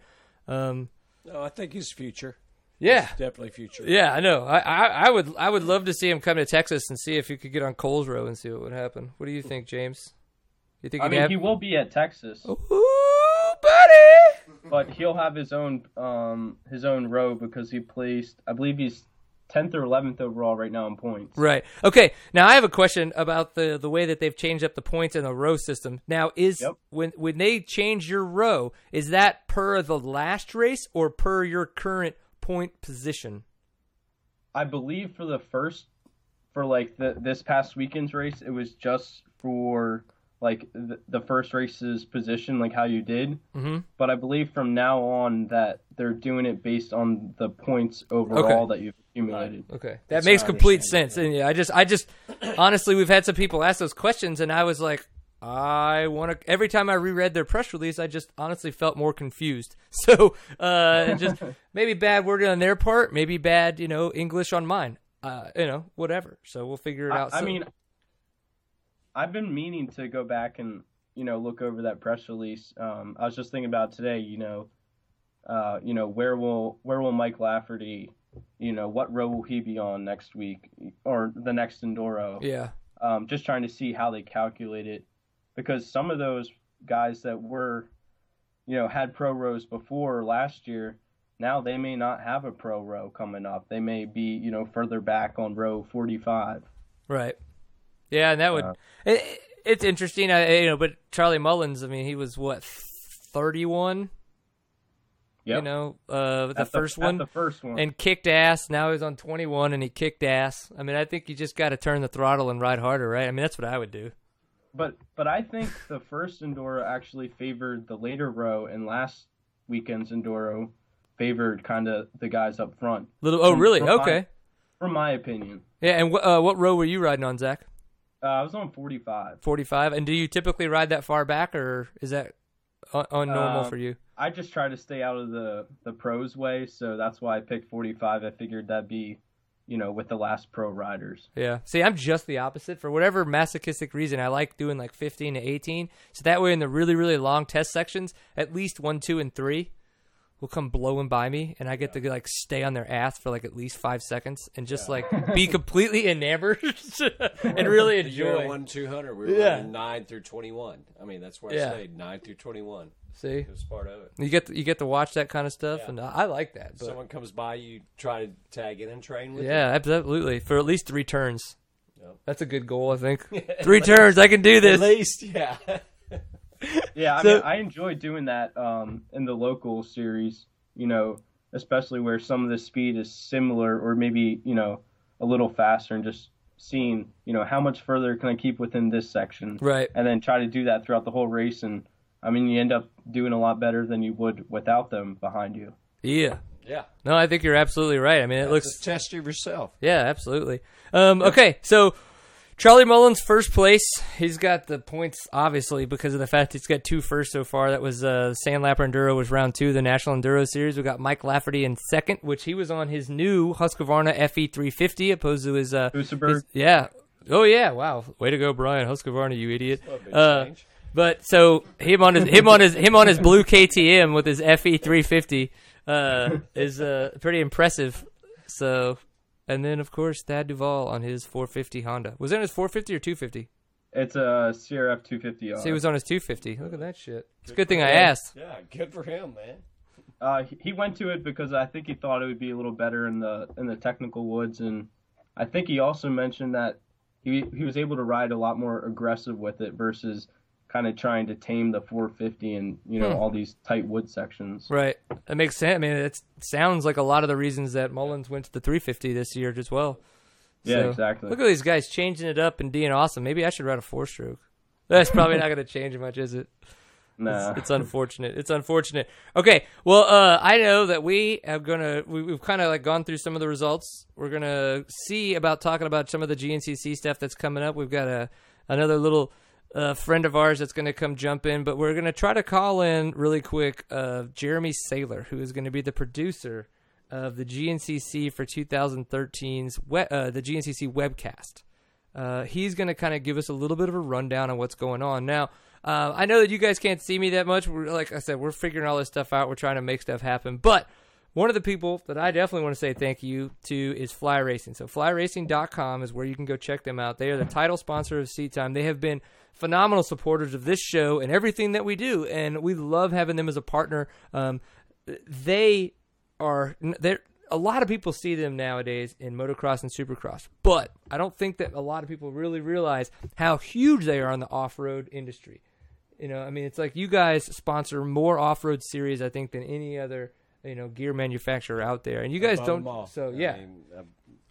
Um, No, I think he's future. Yeah, Definitely future. yeah, I know. I, I, I would, I would love to see him come to Texas and see if he could get on Coles Row and see what would happen. What do you think, James? You think I he'd mean, have? he will be at Texas, Ooh, buddy. but he'll have his own um his own row because he placed, I believe he's tenth or eleventh overall right now in points. Right. Okay. Now I have a question about the the way that they've changed up the points in the row system. Now is Yep. when when they change your row, is that per the last race or per your current point position? I believe for the first, for like the this past weekend's race, it was just for like the, the first race's position, like how you did. Mhm. But I believe from now on that they're doing it based on the points overall that you've accumulated. Okay, that That's makes complete sense. And yeah, I just, I just, honestly, we've had some people ask those questions, and I was like, I want to. Every time I reread their press release, I just honestly felt more confused. So, uh, just maybe bad wording on their part, maybe bad, you know, English on mine. Uh, you know, whatever. So we'll figure it out. I So- mean, I've been meaning to go back and you know look over that press release. Um, I was just thinking about today. You know, uh, you know where will where will Mike Lafferty, you know, what row will he be on next week or the next Enduro? yeah, um, just trying to see how they calculate it because some of those guys that were you know had pro rows before last year now they may not have a pro row coming up they may be you know further back on row 45 right. Yeah, and that would. Uh, it, it's interesting, I, you know. But Charlie Mullins, I mean, he was what thirty-one. yep. You know, uh, the At first one. the first one and kicked ass. Now he's on 21 and he kicked ass. I mean, I think you just got to turn the throttle and ride harder, right? I mean, that's what I would do. But but i think the first enduro actually favored the later row and last weekend's enduro favored kind of the guys up front. Little. Oh, really? from my- Okay. From my opinion, Yeah. And wh- uh, what row were you riding on, Zach? uh, I was on 45. Forty-five. And do you typically ride that far back, or is that un- unnormal Uh, for you? I just try to stay out of the the pros way, so that's why I picked 45. I figured that'd be, you know, with the last pro riders. Yeah. See, I'm just the opposite. For whatever masochistic reason, I like doing like 15 to 18. So that way, in the really, really long test sections, at least one, two, and three will come blowing by me, and I get to like stay on their ass for like at least five seconds and just like be completely enamored and really The year enjoy. one two hundred, we were Yeah. nine through twenty one. I mean, that's where Yeah. I stayed nine through twenty one. See, It was part of it. you get to, you get to watch that kind of stuff, Yeah. and I, I like that. But Someone comes by, you try to tag in and train with. yeah, absolutely. For at least three turns. Yep. That's a good goal, I think. Three turns, I can do this. At least, yeah. Yeah, I So- mean, I enjoy doing that um, in the local series. You know, especially where some of the speed is similar, or maybe you know a little faster, and just seeing you know how much further can I keep within this section, Right. and then try to do that throughout the whole race. And I mean, you end up doing a lot better than you would without them behind you. Yeah. yeah. No, I think you're absolutely right. I mean, it looks Just test of yourself. Yeah, absolutely. Um, okay, so Charlie Mullins first place. He's got the points obviously because of the fact he's got two first so far. That was uh, Sandlapper Enduro was round two, of the National Enduro Series. We got Mike Lafferty in second, which he was on his new Husqvarna FE 350 opposed to his. Uh, his- yeah. Oh yeah! Wow, way to go, Brian Husqvarna, you idiot. A big Uh, change. But so him on his him on his him on his blue KTM with his FE 350 uh, is uh, pretty impressive. So, and then of course Thad DuVall on his 450 Honda. Was it on his 450 or 250? It's a CRF 250R. So he was on his 250. Look at that shit. It's a good thing I asked. Yeah, good for him, man. Uh, he- he went to it because I think he thought it would be a little better in the in the technical woods, and I think he also mentioned that he he was able to ride a lot more aggressive with it versus kind of trying to tame the 450 and you know Hmm. all these tight wood sections. Right. That makes sense. I mean, it sounds like a lot of the reasons that Mullins went to the 350 this year as well. Yeah, exactly. Look at these guys changing it up and being awesome. Maybe I should ride a four stroke. That's probably not going to change much, is it? Nah. It's, it's unfortunate. It's unfortunate. Okay, well, uh, I know that we are gonna we, we've kind of like gone through some of the results. We're gonna see about talking about some of the GNCC stuff that's coming up. We've got a another little uh, friend of ours that's gonna come jump in, but we're gonna try to call in really quick uh, Jeremy Saylor, who is gonna be the producer of the GNCC for 2013's we- uh, the GNCC webcast. Uh, he's going to kind of give us a little bit of a rundown on what's going on. Now, uh, I know that you guys can't see me that much. We're, like I said, we're figuring all this stuff out. We're trying to make stuff happen. But one of the people that I definitely want to say thank you to is Fly Racing. So flyracing.com is where you can go check them out. They are the title sponsor of Seat Time. They have been phenomenal supporters of this show and everything that we do, and we love having them as a partner. Um, they are they're a lot of people see them nowadays in motocross and supercross, but I don't think that a lot of people really realize how huge they are in the off-road industry. You know, I mean, it's like you guys sponsor more off-road series, I think, than any other you know gear manufacturer out there, and you guys Above don't. So I yeah, mean,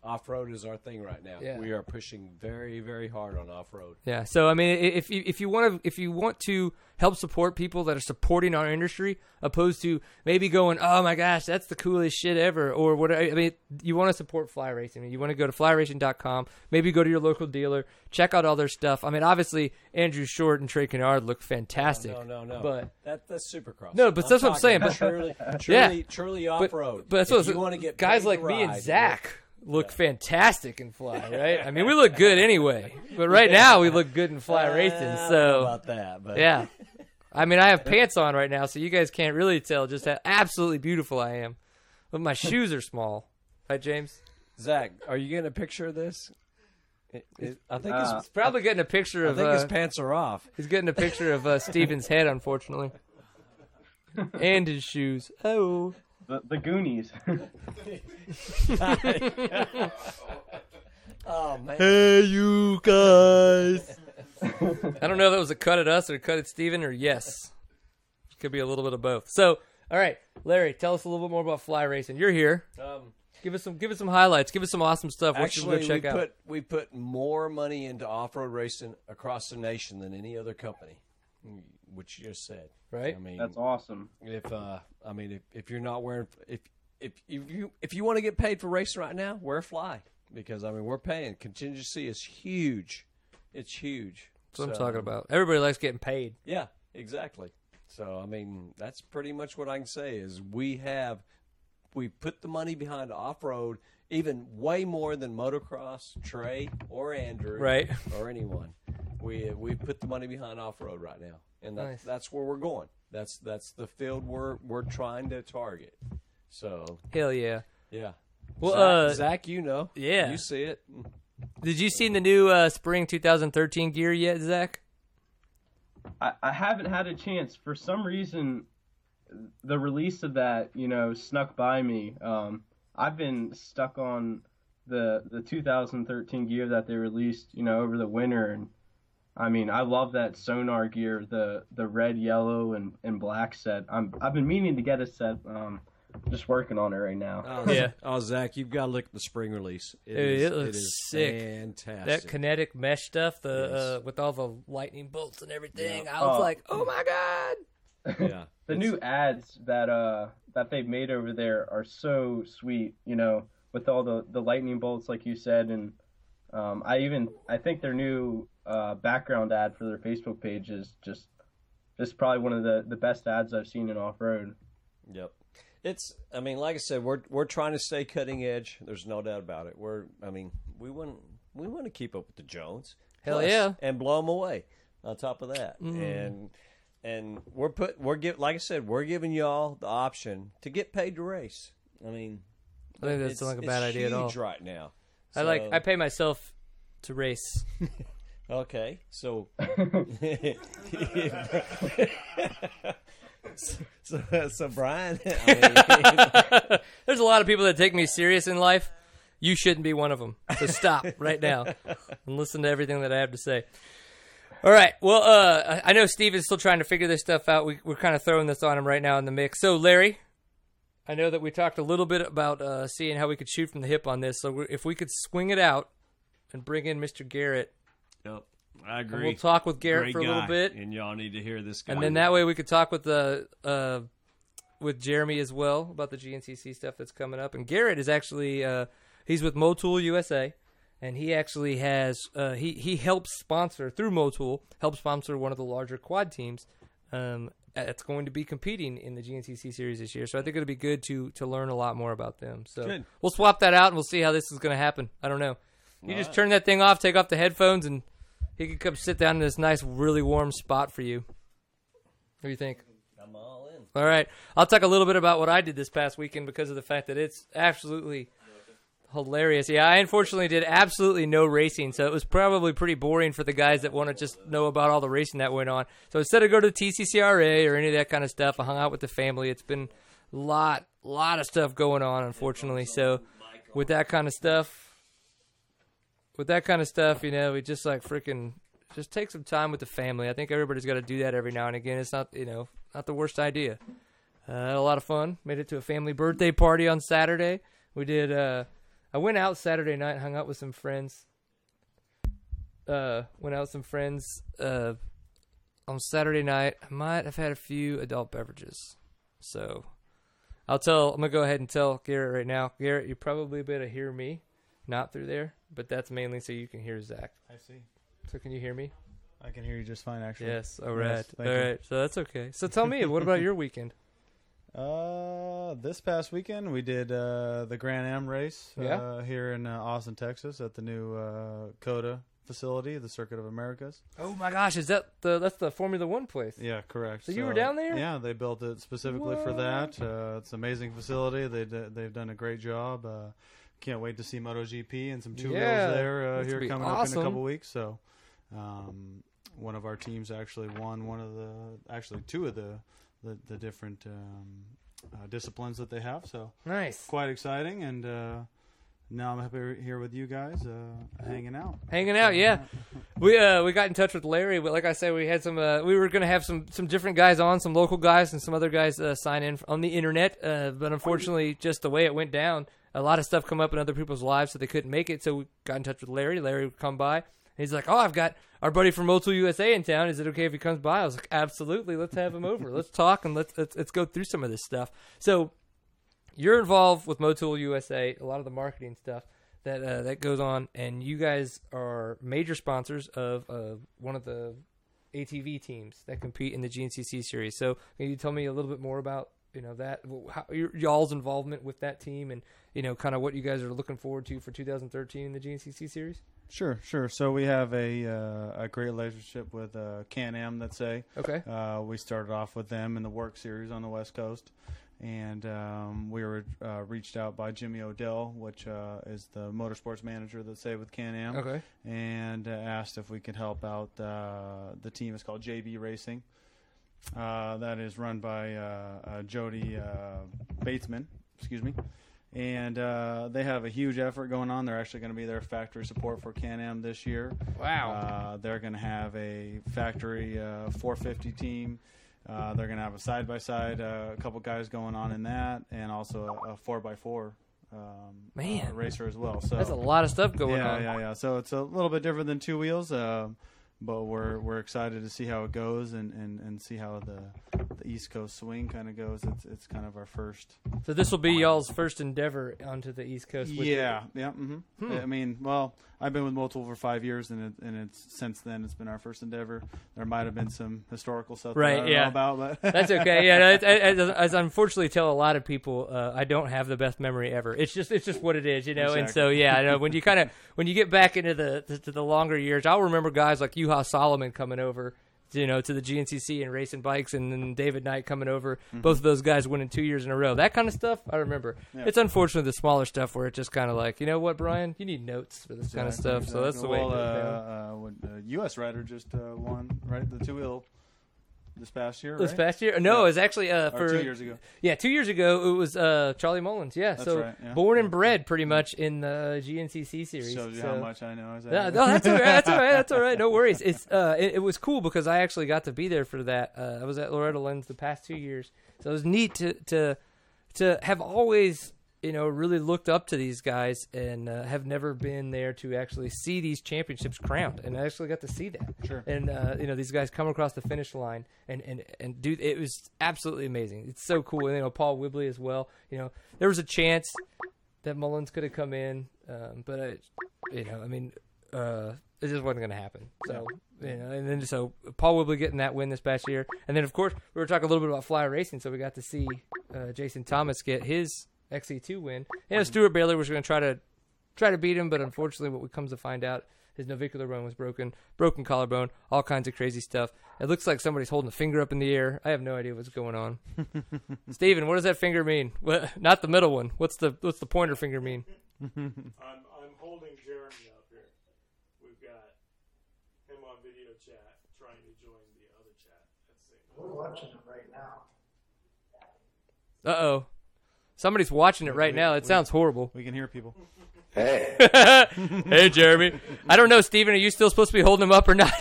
uh, off-road is our thing right now. Yeah. We are pushing very, very hard on off-road. Yeah. So I mean, if you if you want to if you want to help support people that are supporting our industry, opposed to maybe going, oh my gosh, that's the coolest shit ever, or what? I mean, you want to support Fly Racing. You want to go to flyracing.com. Maybe go to your local dealer, check out all their stuff. I mean, obviously Andrew Short and Trey Canard look fantastic. No, no, no. But that, that's supercross. No, but that's what I'm saying, but- truly, Yeah. truly, truly off-road. but that's if what you want to get guys like me and Zach look fantastic in Fly, right? I mean, we look good anyway, but right now we look good in Fly Uh, Racing. I don't know So about that, but yeah. I mean, I have pants on right now, so you guys can't really tell just how absolutely beautiful I am. But my shoes are small. Right, James? Zach, are you getting a picture of this? It- it- I think Uh, He's probably getting a picture of. I of think his uh, pants are off. he's getting a picture of uh, Steven's head, unfortunately, and his shoes. Oh, The, the Goonies. Oh man, hey, you guys! I don't know if it was a cut at us or a cut at Steven or yes. Could be a little bit of both. So, all right, Larry, tell us a little bit more about fly racing. You're here. um, Give us some. Give us some highlights. Give us some awesome stuff. What should we actually, go check we out? put we put more money into off-road racing across the nation than any other company. What you just said. Right. I mean, That's awesome. if uh, I mean, if, if you're not wearing, if if if you if you want to get paid for racing right now, wear a fly because I mean we're paying. Contingency is huge. It's huge. That's what I'm talking about. Everybody likes getting paid. Yeah, exactly. So I mean, that's pretty much what I can say is we have we put the money behind off road even way more than motocross, Trey or Andrew, Right. or anyone. We we put the money behind off road right now, and that, Nice. that's where we're going. That's that's the field we're we're trying to target. So Hell yeah. yeah. Well, Zach, uh, Zach, you know, yeah. you see it. Did you see the new uh, spring 2013 gear yet, Zach? I, I haven't had a chance. For some reason, the release of that, you know, snuck by me. Um, I've been stuck on the the 2013 gear that they released, you know, over the winter, and I mean, I love that sonar gear, the the red, yellow, and, and black set. I'm I've been meaning to get a set. Um, just working on it right now. Oh, Yeah. Oh, Zach, you've got to look at the spring release. Dude, is, it looks is sick. Fantastic. That kinetic mesh stuff, the Yes. uh, with all the lightning bolts and everything. Yeah. I was Oh. like, oh my god. yeah. the new ads that uh that they've made over there are so sweet you know with all the the lightning bolts like you said and um i even i think their new uh background ad for their facebook page is just just probably one of the the best ads i've seen in off-road Yep. It's. I mean, like I said, we're we're trying to stay cutting edge. There's no doubt about it. We're. I mean, we want we want to keep up with the Jones. Hell Plus, yeah. And blow them away. On top of that, Mm. and and we're put we're give like I said, we're giving y'all the option to get paid to race. I mean, I think that's it's- sounds like a it's bad idea at all. huge right now. I like I pay myself to race. Okay, so so, so Brian, I mean, There's a lot of people that take me serious in life. You shouldn't be one of them. So stop right now and listen to everything that I have to say. All right. Well, uh, I know Steve is still trying to figure this stuff out. We, we're kind of throwing this on him right now in the mix. So, Larry, I know that we talked a little bit about uh, seeing how we could shoot from the hip on this. So, if we could swing it out and bring in Mr. Garrett, Yep, I and agree. we'll talk with Garrett Great for a little guy, bit. and y'all need to hear this guy. And then that way we could talk with the uh, with Jeremy as well about the GNCC stuff that's coming up. And Garrett is actually uh, he's with Motul USA, and he actually has uh, he he helps sponsor through Motul helps sponsor one of the larger quad teams. Um, that's going to be competing in the GNCC series this year, so I think it'll be good to to learn a lot more about them. So Good. we'll swap that out and we'll see how this is going to happen. I don't know. You just turn that thing off, take off the headphones, and he can come sit down in this nice, really warm spot for you. What do you think? I'm all in. All right. I'll talk a little bit about what I did this past weekend because of the fact that it's absolutely hilarious. Yeah, I unfortunately did absolutely no racing, so it was probably pretty boring for the guys that want to just know about all the racing that went on. So instead of go to the TCCRA or any of that kind of stuff, I hung out with the family. It's been a lot, lot of stuff going on, unfortunately. So with that kind of stuff, with that kind of stuff, you know, we just like freaking just take some time with the family. I think everybody's got to do that every now and again. It's not, you know, not the worst idea. Uh, had a lot of fun. Made it to a family birthday party on Saturday. We did. Uh, I went out Saturday night, hung out with some friends. Uh, went out with some friends. Uh, on Saturday night, I might have had a few adult beverages. So, I'll tell. I'm gonna go ahead and tell Garrett right now. Garrett, you probably better hear me, not through there, but that's mainly so you can hear Zach. I see. So, can you hear me? I can hear you just fine, actually. Yes. All right. Yes, all you. right. So that's okay. So tell me, what about your weekend? Uh, this past weekend we did uh, the Grand Am race Yeah. uh, here in uh, Austin, Texas, at the new uh, COTA facility, the Circuit of Americas. Oh my gosh, is that the that's the Formula One place? Yeah, correct. So you were down there? Yeah, they built it specifically for that. Uh, it's an amazing facility. They d- they've done a great job. Uh, can't wait to see MotoGP and some two Yeah, wheels there uh, here coming up in a couple weeks. So, um, one of our teams actually won one of the actually two of the the, the different um, uh, disciplines that they have. So Nice. quite exciting and. Uh, now I'm happy here with you guys, uh, hanging out. Hanging out, yeah. We uh we got in touch with Larry, but like I said, we had some uh, we were gonna have some some different guys on, some local guys and some other guys uh, sign in on the internet. Uh, but unfortunately, just the way it went down, a lot of stuff come up in other people's lives, so they couldn't make it. So we got in touch with Larry. Larry would come by, he's like, "Oh, I've got our buddy from Motul USA in town. Is it okay if he comes by?" I was like, "Absolutely. Let's have him over. let's talk and let's let's, let's go through some of this stuff." So you're involved with Motul USA, a lot of the marketing stuff that uh, that goes on, and you guys are major sponsors of uh, one of the ATV teams that compete in the GNCC series. So can you tell me a little bit more about you know that how, y'all's involvement with that team, and you know kind of what you guys are looking forward to for 2013 in the GNCC series? Sure, sure. So we have a uh, a great relationship with uh, Can Am. Let's say. Okay. Uh, we started off with them in the WORCS Series on the West Coast, and um, we were uh, reached out by Jimmy Odell, which uh, is the motorsports manager that say with Can Am, Okay. and uh, asked if we could help out. Uh, the team is called JB Racing. Uh, that is run by Jody uh, Batesman. Excuse me. And uh, they have a huge effort going on. They're actually going to be their factory support for Can-Am this year. Wow. Uh, they're going to have a factory uh, 450 team. Uh, they're going to have a side by side, a couple guys going on in that, and also a four by four um, Man. uh, racer as well. So That's a lot of stuff going yeah, on. Yeah, yeah, yeah. So it's a little bit different than two wheels, um, but we're we're excited to see how it goes and, and, and see how the the East Coast swing kind of goes. It's it's kind of our first. So this will be y'all's first endeavor onto the East Coast. With Yeah, yeah. hmm I mean, well, I've been with Motul for five years, and it, and it's since then it's been our first endeavor. There might have been some historical stuff Right, that I don't yeah. about, but That's okay. Yeah, no, it's, as, as I unfortunately tell a lot of people, uh, I don't have the best memory ever. It's just it's just what it is, you know. And so yeah, I know when you kind of when you get back into the to, to the longer years, I'll remember guys like Juha Salminen coming over. You know, to the GNCC and racing bikes, and then David Knight coming over. Both of those guys winning two years in a row. That kind of stuff, I remember. Yeah. It's unfortunate the smaller stuff where it's just kind of like, you know what, Brian, you need notes for this kind of Exactly, stuff. So that's the way. exactly. it Well, goes uh, uh, when, uh, U.S. rider just uh, won right the two wheel this past year. This right? past year? No, Yeah. it was actually uh, Or two years ago. Yeah, two years ago it was uh, Charlie Mullins. Yeah, That's so right, yeah. born and bred pretty much in the GNCC series. Shows you so. how much I know. Is that Yeah, no, that's all right. That's all right. That's all right. No worries. It's uh, it, it was cool because I actually got to be there for that. Uh, I was at Loretta Lynn's the past two years, so it was neat to to to have always you know really looked up to these guys and uh, have never been there to actually see these championships crowned, and I actually got to see that. Sure. And uh, you know these guys come across the finish line and and and do it was absolutely amazing. It's so cool. And you know Paul Whibley as well. You know there was a chance that Mullins could have come in, um, but I, you know I mean uh, it just wasn't going to happen. So you know, and then so Paul Whibley getting that win this past year, and then of course we were talking a little bit about fly racing, so we got to see uh, Jason Thomas get his XC2 win. You know, Steward Baylor was going to try to try to beat him, but unfortunately, what we comes to find out, his navicular bone was broken, broken collarbone, all kinds of crazy stuff. It looks like somebody's holding a finger up in the air. I have no idea what's going on. Steven, what does that finger mean? What, not the middle one. What's the what's the pointer finger mean? I'm I'm holding Jeremy up here. We've got him on video chat trying to join the other chat at the same. We're watching him right now. Uh oh. Somebody's watching it right We- now. It we- sounds horrible. We can hear people. hey, hey, Jeremy. I don't know, Steven. Are you still supposed to be holding him up or not?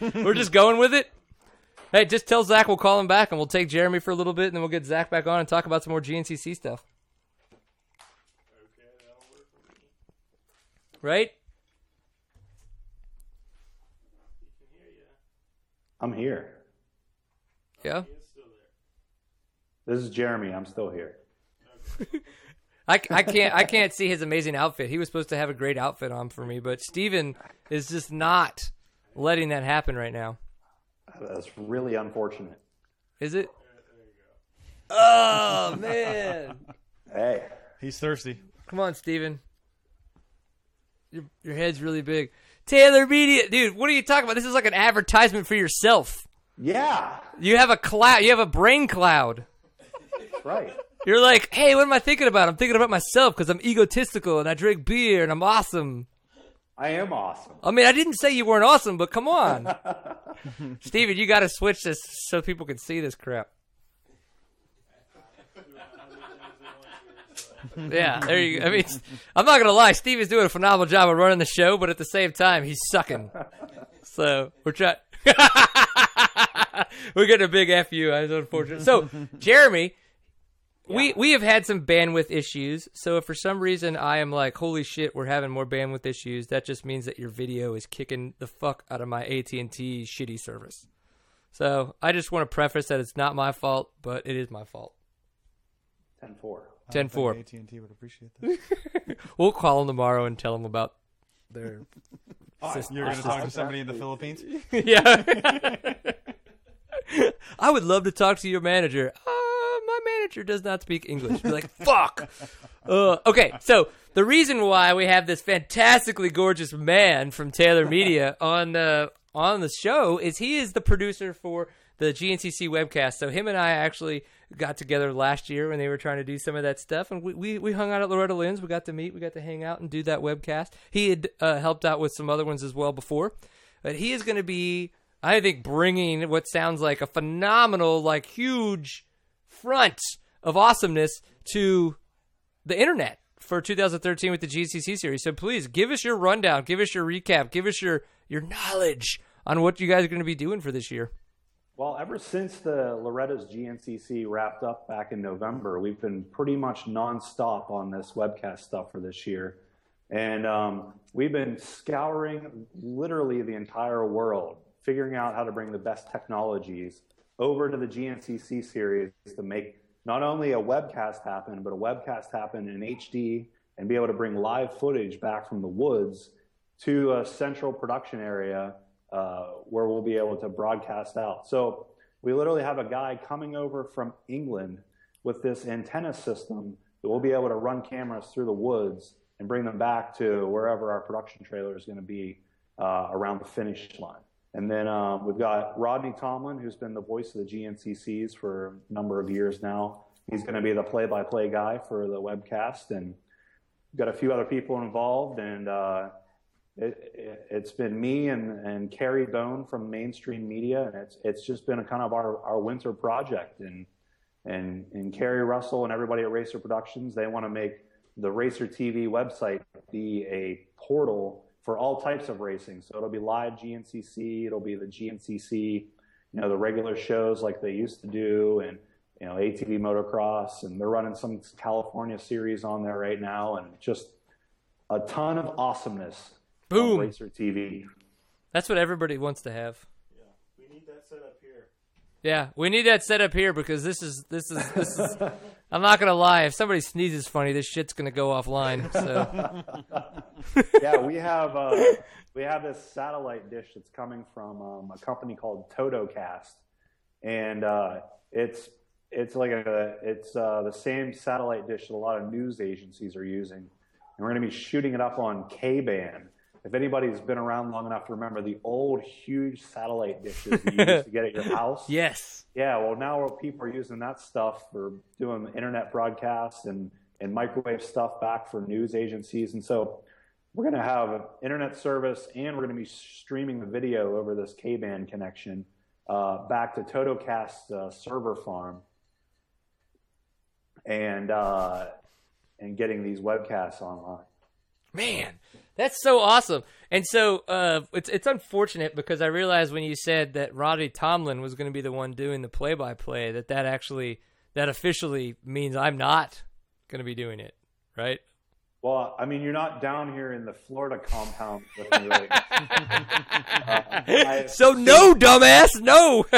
We're just going with it. Hey, just tell Zach we'll call him back and we'll take Jeremy for a little bit and then we'll get Zach back on and talk about some more GNCC stuff. Okay, that'll work for me. Right? He can hear you. I'm here. Yeah. He is still there. This is Jeremy. I'm still here. I, I can't I can't see his amazing outfit. He was supposed to have a great outfit on for me, but Steven is just not letting that happen right now. That's really unfortunate. Is it? Oh man. Hey, He's thirsty. Come on, Steven. Your your head's really big. Taylor Media, dude. What are you talking about? This is like an advertisement for yourself. yeah, You have a cloud. You have a brain cloud. Right. You're like, hey, what am I thinking about? I'm thinking about myself because I'm egotistical and I drink beer and I'm awesome. I am awesome. I mean, I didn't say you weren't awesome, but come on, Steven, you got to switch this so people can see this crap. yeah, there you go. I mean, I'm not gonna lie, Steve is doing a phenomenal job of running the show, but at the same time, he's sucking. So we're trying. we're getting a big fu. That's unfortunate. So Jeremy, we we have had some bandwidth issues. So if for some reason I am like, holy shit, we're having more bandwidth issues, that just means that your video is kicking the fuck out of my AT and T shitty service. So I just want to preface that it's not my fault, but it is my fault. 10-4. Ten four. AT and T would appreciate that. We'll call them tomorrow and tell them about their. system, You're going to talk to somebody in the Philippines. yeah. I would love to talk to your manager. Uh, my manager does not speak English. Be like, fuck. Uh, okay, so the reason why we have this fantastically gorgeous man from Taylor Media on the on the show is he is the producer for the GNCC webcast. So him and I actually got together last year when they were trying to do some of that stuff, and we, we, we hung out at Loretta Lynn's. We got to meet, we got to hang out and do that webcast. He had uh, helped out with some other ones as well before, but he is going to be, I think, bringing what sounds like a phenomenal, like huge front of awesomeness to the internet for 2013 with the GCC series. So please give us your rundown, give us your recap, give us your your knowledge on what you guys are going to be doing for this year. Well, ever since the Loretta's GNCC wrapped up back in November, we've been pretty much nonstop on this webcast stuff for this year. And um, we've been scouring literally the entire world, figuring out how to bring the best technologies over to the GNCC series to make not only a webcast happen, but a webcast happen in HD and be able to bring live footage back from the woods to a central production area uh, where we'll be able to broadcast out. So we literally have a guy coming over from England with this antenna system that we'll be able to run cameras through the woods and bring them back to wherever our production trailer is going to be uh, around the finish line. And then um, we've got Rodney Tomlin, who's been the voice of the GNCCs for a number of years now. He's going to be the play-by-play guy for the webcast, and we've got a few other people involved. And uh, it, has it, been me and, and Carrie Bone from Mainstream Media, and it's it's just been a kind of our, our winter project. And and and Carrie Russell and everybody at Racer Productions, they want to make the Racer TV website be a portal for all types of racing. So it'll be live GNCC, it'll be the GNCC, you know, the regular shows like they used to do, and you know, ATV motocross, and they're running some California series on there right now, and just a ton of awesomeness Boom. Racer TV. That's what everybody wants to have. Yeah, we need that set up here. Yeah, we need that set up here because this is this is this is. I'm not gonna lie. If somebody sneezes funny, this shit's gonna go offline. So yeah, we have uh, we have this satellite dish that's coming from um, a company called TotoCast, and uh, it's it's like a it's uh, the same satellite dish that a lot of news agencies are using, and we're to be shooting it up on K band if anybody's been around long enough to remember the old huge satellite dishes you used to get at your house. Yes. Yeah, well now people are using that stuff for doing internet broadcasts and, and microwave stuff back for news agencies. And so we're going to have an internet service and we're going to be streaming the video over this K-band connection uh, back to TotoCast's uh, server farm and, uh, and getting these webcasts online. Man, that's so awesome. And so uh, it's it's unfortunate because I realized when you said that Roddy Tomlin was going to be the one doing the play by play that that actually that officially means I'm not going to be doing it, right? Well, I mean, you're not down here in the Florida compound with me right uh, I, so no, dumbass, no.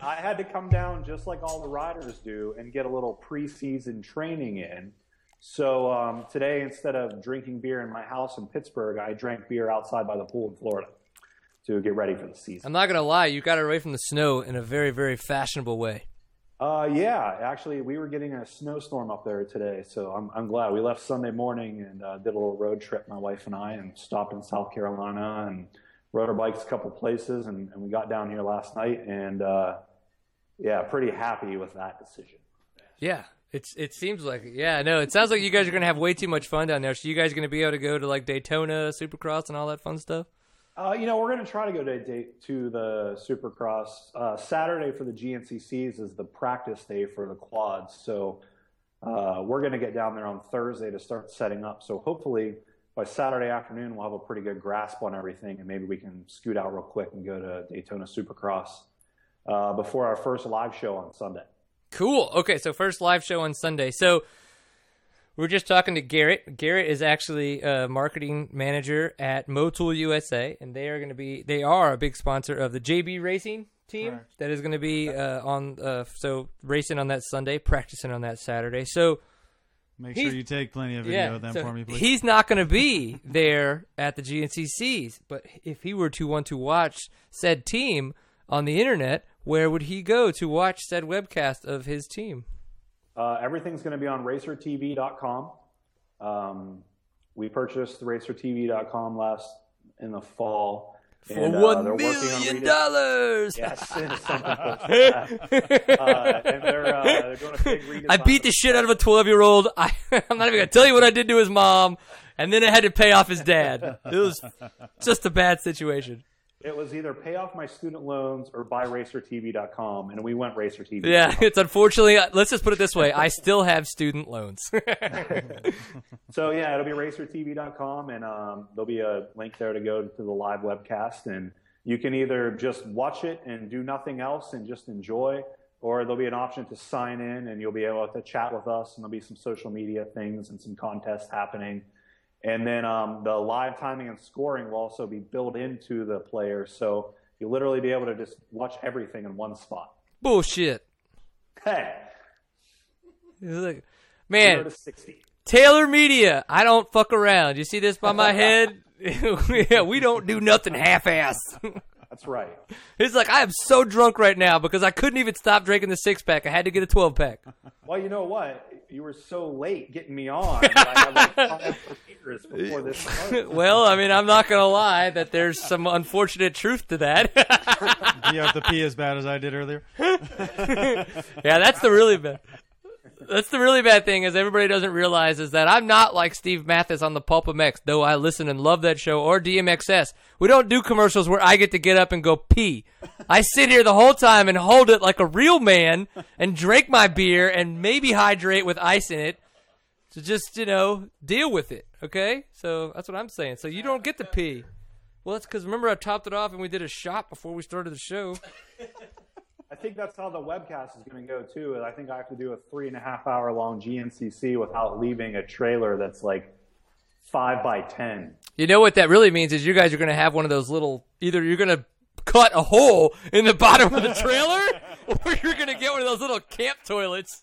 I had to come down just like all the riders do and get a little preseason training in so um, today, instead of drinking beer in my house in Pittsburgh, I drank beer outside by the pool in Florida to get ready for the season. I'm not gonna lie, you got away from the snow in a very, very fashionable way. Uh, yeah, actually, we were getting a snowstorm up there today, so I'm, I'm glad. We left Sunday morning and uh, did a little road trip, my wife and I, and stopped in South Carolina and rode our bikes a couple places, and, and we got down here last night, and uh, yeah, pretty happy with that decision. Yeah, it's it seems like. Yeah, no, it sounds like you guys are gonna have way too much fun down there. So you guys gonna be able to go to like Daytona, Supercross, and all that fun stuff. Uh, you know, we're going to try to go to, to the Supercross. Uh, Saturday for the GNCCs is the practice day for the quads. So uh, we're going to get down there on Thursday to start setting up. So hopefully by Saturday afternoon, we'll have a pretty good grasp on everything, and maybe we can scoot out real quick and go to Daytona Supercross uh, before our first live show on Sunday. Cool. Okay, so first live show on Sunday. So we're just talking to Garrett. Garrett is actually a marketing manager at Motul USA, and they are going to be they are a big sponsor of the JB Racing team that is going to be uh, on uh, so racing on that Sunday, practicing on that Saturday. So Make sure you take plenty of video yeah, of them so for me, please. he's not going to be there at the GNCCs, but if he were to want to watch said team on the internet, where would he go to watch said webcast of his team? Uh, everything's going to be on racertv.com. Um, we purchased racertv.com last in the fall. For and, uh, one working on million dollars. Yes, something close to that. Uh, and they're, uh, they're doing a big redesign. I beat the shit out of a 12 year old. I'm not even going to tell you what I did to his mom. And then I had to pay off his dad. It was just a bad situation. It was either pay off my student loans or buy racertv.com, and we went racertv. Yeah, it's unfortunately, let's just put it this way I still have student loans. So yeah, it'll be racertv.com, and um, there'll be a link there to go to the live webcast, and you can either just watch it and do nothing else and just enjoy, or there'll be an option to sign in, and you'll be able to chat with us, and there'll be some social media things and some contests happening, and then um, the live timing and scoring will also be built into the player. so you'll literally be able to just watch everything in one spot. Bullshit. Hey, man. Taylor Media, I don't fuck around. You see this by my head? yeah, we don't do nothing half ass. That's right. He's like I am so drunk right now because I couldn't even stop drinking the six pack. I had to get a twelve pack. Well, you know what? You were so late getting me on. I had like five before this. well, I mean, I'm not gonna lie that there's some unfortunate truth to that. you have to pee as bad as I did earlier. yeah, that's the really bad. That's the really bad thing is everybody doesn't realize is that I'm not like Steve Matthes on the Pulp MX, though I listen and love that show, or DMXS. We don't do commercials where I get to get up and go pee. I sit here the whole time and hold it like a real man and drink my beer and maybe hydrate with ice in it. So just, you know, deal with it, okay? So that's what I'm saying. So you don't get to pee. Well, that's because remember I topped it off and we did a shot before we started the show. I think that's how the webcast is going to go too. is I think I have to do a three and a half hour long GNCC without leaving a trailer that's like five by ten. You know what that really means is you guys are going to have one of those little. Either you're going to cut a hole in the bottom of the trailer, or you're going to get one of those little camp toilets,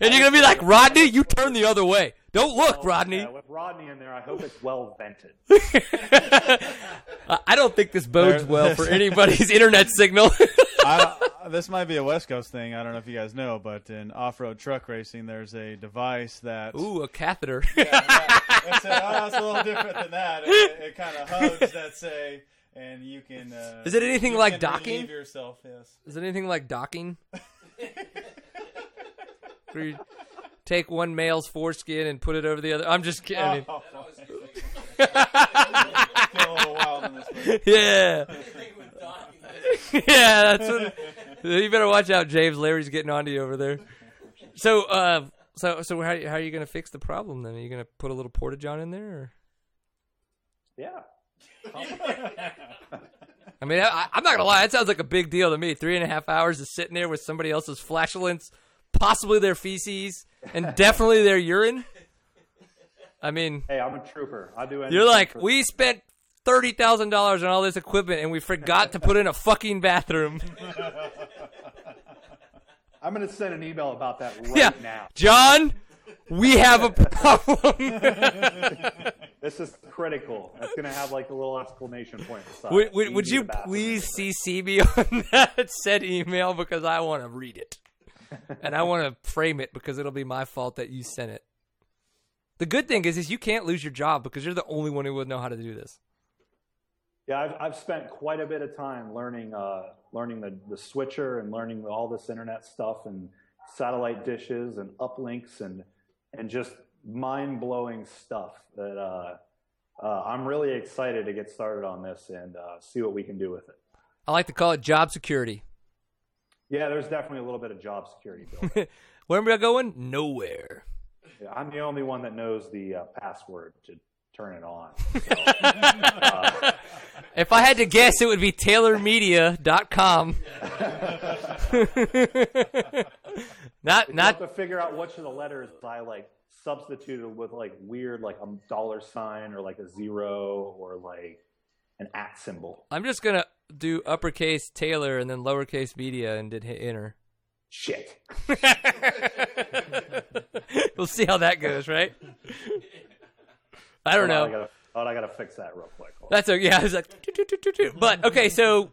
and you're going to be like Rodney. You turn the other way. Don't look, oh, Rodney. Yeah, with Rodney in there, I hope it's well vented. I I don't think this bodes well for anybody's internet signal. I, this might be a West Coast thing. I don't know if you guys know, but in off-road truck racing, there's a device that Ooh, a catheter. it's, a, oh, it's a little different than that. It, it kind of hugs that say, and you can. Uh, Is it anything you like can docking? yourself, yes. Is it anything like docking? Where you take one male's foreskin and put it over the other. I'm just kidding. Oh, Feel a little wild in this. But yeah. yeah, that's what. You better watch out, James. Larry's getting onto you over there. So, uh, so, so how, how are you going to fix the problem then? Are you going to put a little porta john in there? Or? Yeah. I mean, I, I'm not gonna lie. That sounds like a big deal to me. Three and a half hours of sitting there with somebody else's flatulence, possibly their feces, and definitely their urine. I mean, Hey, I'm a trooper. I do. Anything you're like, we spent thirty thousand dollars on all this equipment, and we forgot to put in a fucking bathroom. I'm going to send an email about that right yeah, now. John, we have a problem. This is critical. That's going to have like a little exclamation point would would, would you please CC me on that said email because I want to read it, and I want to frame it because it'll be my fault that you sent it. The good thing is, is you can't lose your job because you're the only one who would know how to do this. Yeah, I've, I've spent quite a bit of time learning uh, learning the, the switcher and learning all this internet stuff and satellite dishes and uplinks and and just mind blowing stuff that uh, uh, I'm really excited to get started on this and uh, see what we can do with it. I like to call it job security. Yeah, there's definitely a little bit of job security built. Where am I going? Nowhere. yeah, I'm the only one that knows the uh, password to turn it on. So, uh, If I had to guess, it would be TaylorMedia.com. Not not have to figure out which of the letters I like substituted with like weird like a dollar sign or like a zero or like an at symbol. I'm just gonna do uppercase Taylor and then lowercase media and did hit enter. Shit. we'll see how that goes, right? I don't know. I oh, I gotta fix that real quick. Hold. That's okay. Yeah, I was like, "Toot, toot, toot, toot, toot." but okay. So,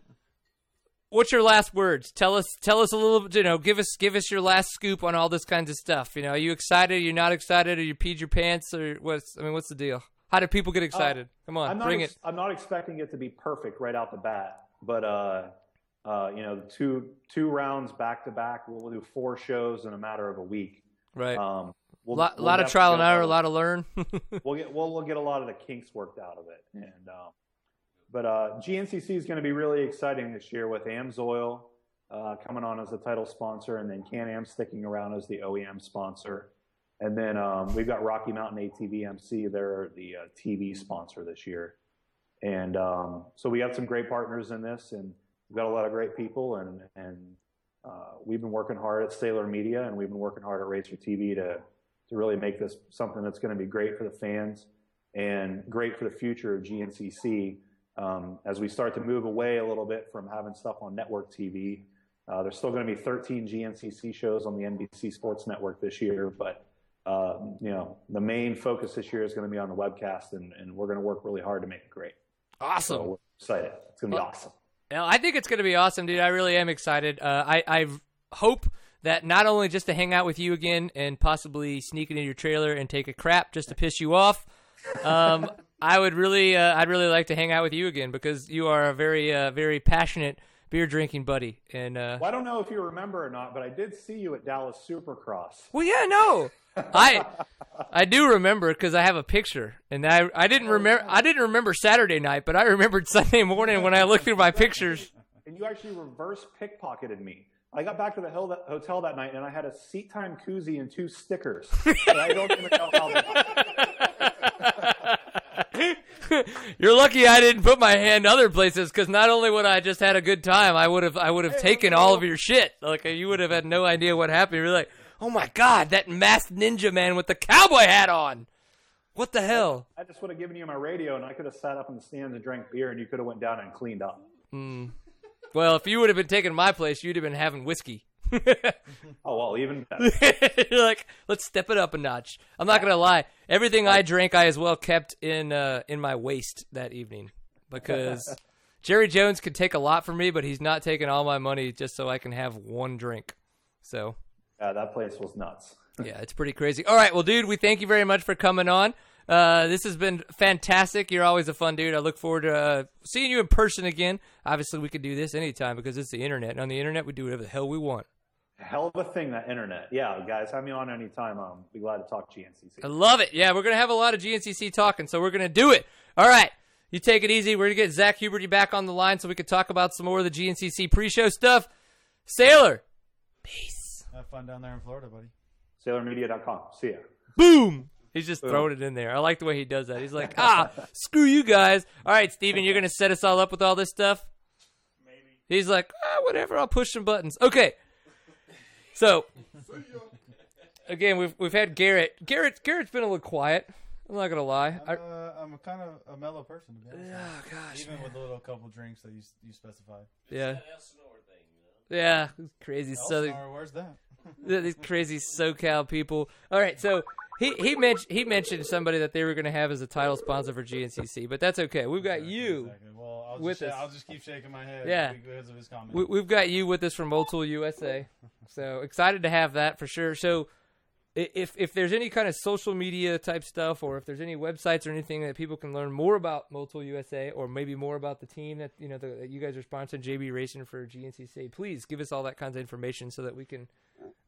what's your last words? Tell us, tell us a little. You know, give us, give us your last scoop on all this kinds of stuff. You know, are you excited? Are you not excited? Or you peed your pants? Or what's? I mean, what's the deal? How do people get excited? Come on, I'm not bring ex- it. I'm not expecting it to be perfect right out the bat, but uh, uh, you know, two two rounds back to back. We'll do four shows in a matter of a week. Right. Um, A lot, lot of trial and error, a lot of learn. we'll get we'll, we'll get a lot of the kinks worked out of it. And um, but uh, GNCC is going to be really exciting this year with AMSOIL uh, coming on as the title sponsor, and then Can-Am sticking around as the OEM sponsor. And then um, we've got Rocky Mountain ATVMC; they're the uh, TV sponsor this year. And um, so we have some great partners in this, and we've got a lot of great people, and and uh, we've been working hard at Sailor Media, and we've been working hard at Racer TV to to really make this something that's going to be great for the fans and great for the future of GNCC um, as we start to move away a little bit from having stuff on network TV. Uh, there's still going to be 13 GNCC shows on the NBC Sports Network this year, but uh, you know the main focus this year is going to be on the webcast, and, and we're going to work really hard to make it great. Awesome. So we're excited. It's going to be awesome. Now, I think it's going to be awesome, dude. I really am excited. Uh, I, I hope that not only just to hang out with you again and possibly sneak into your trailer and take a crap just to piss you off, um, I would really, uh, I'd really like to hang out with you again because you are a very, uh, very passionate beer drinking buddy. And uh, Well, I don't know if you remember or not, but I did see you at Dallas Supercross. well, yeah, no, I, I do remember because I have a picture, and I, I didn't remember, I didn't remember Saturday night, but I remembered Sunday morning when I looked through my pictures. And you actually reverse pickpocketed me. I got back to the hill hotel that night and I had a seat time koozie and two stickers. and I don't even know how they You're lucky I didn't put my hand other places because not only would I just had a good time, I would have I would have taken all of your shit. Like you would have had no idea what happened. You're like, oh my god, that masked ninja man with the cowboy hat on. What the hell? I just would have given you my radio and I could have sat up in the stands and drank beer and you could have went down and cleaned up. Hmm. Well, if you would have been taking my place, you'd have been having whiskey. Oh well, even better. You're like, let's step it up a notch. I'm not gonna lie. Everything I drank, I as well kept in uh, in my waist that evening because Jerry Jones could take a lot from me, but he's not taking all my money just so I can have one drink. So Yeah, that place was nuts. yeah, it's pretty crazy. All right, well, dude, we thank you very much for coming on. Uh, this has been fantastic. You're always a fun dude. I look forward to uh, seeing you in person again. Obviously, we could do this anytime because it's the internet. And on the internet, we do whatever the hell we want. Hell of a thing, that internet. Yeah, guys, have me on anytime. Um, be glad to talk GNCC. I love it. Yeah, we're gonna have a lot of GNCC talking, so we're gonna do it. All right, you take it easy. We're gonna get Zack Huberty back on the line so we can talk about some more of the GNCC pre-show stuff. Sailor, peace. Have fun down there in Florida, buddy. SailorMedia.com. See ya. boom. He's just throwing it in there. I like the way he does that. He's like, ah, screw you guys. All right, Steven, you're gonna set us all up with all this stuff. Maybe. He's like, ah, whatever. I'll push some buttons. Okay. So, again, we've we've had Garrett. Garrett Garrett's been a little quiet. I'm not gonna lie. I'm, uh, I'm a kind of a mellow person, to be honest. Oh, gosh, Even with the little couple drinks that you you specified. Yeah. Yeah, crazy southern. Where's that? These crazy SoCal people. All right, so he he mentioned he mentioned somebody that they were going to have as a title sponsor for GNCC, but that's okay. We've got you Well, I'll with just, us. I'll just keep shaking my head Yeah. because of his comment. We, we've got you with us from Motul USA. So excited to have that for sure. So if if there's any kind of social media type stuff, or if there's any websites or anything that people can learn more about Motul USA, or maybe more about the team that you know the, that you guys are sponsoring JB Racing for GNCC, please give us all that kinds of information so that we can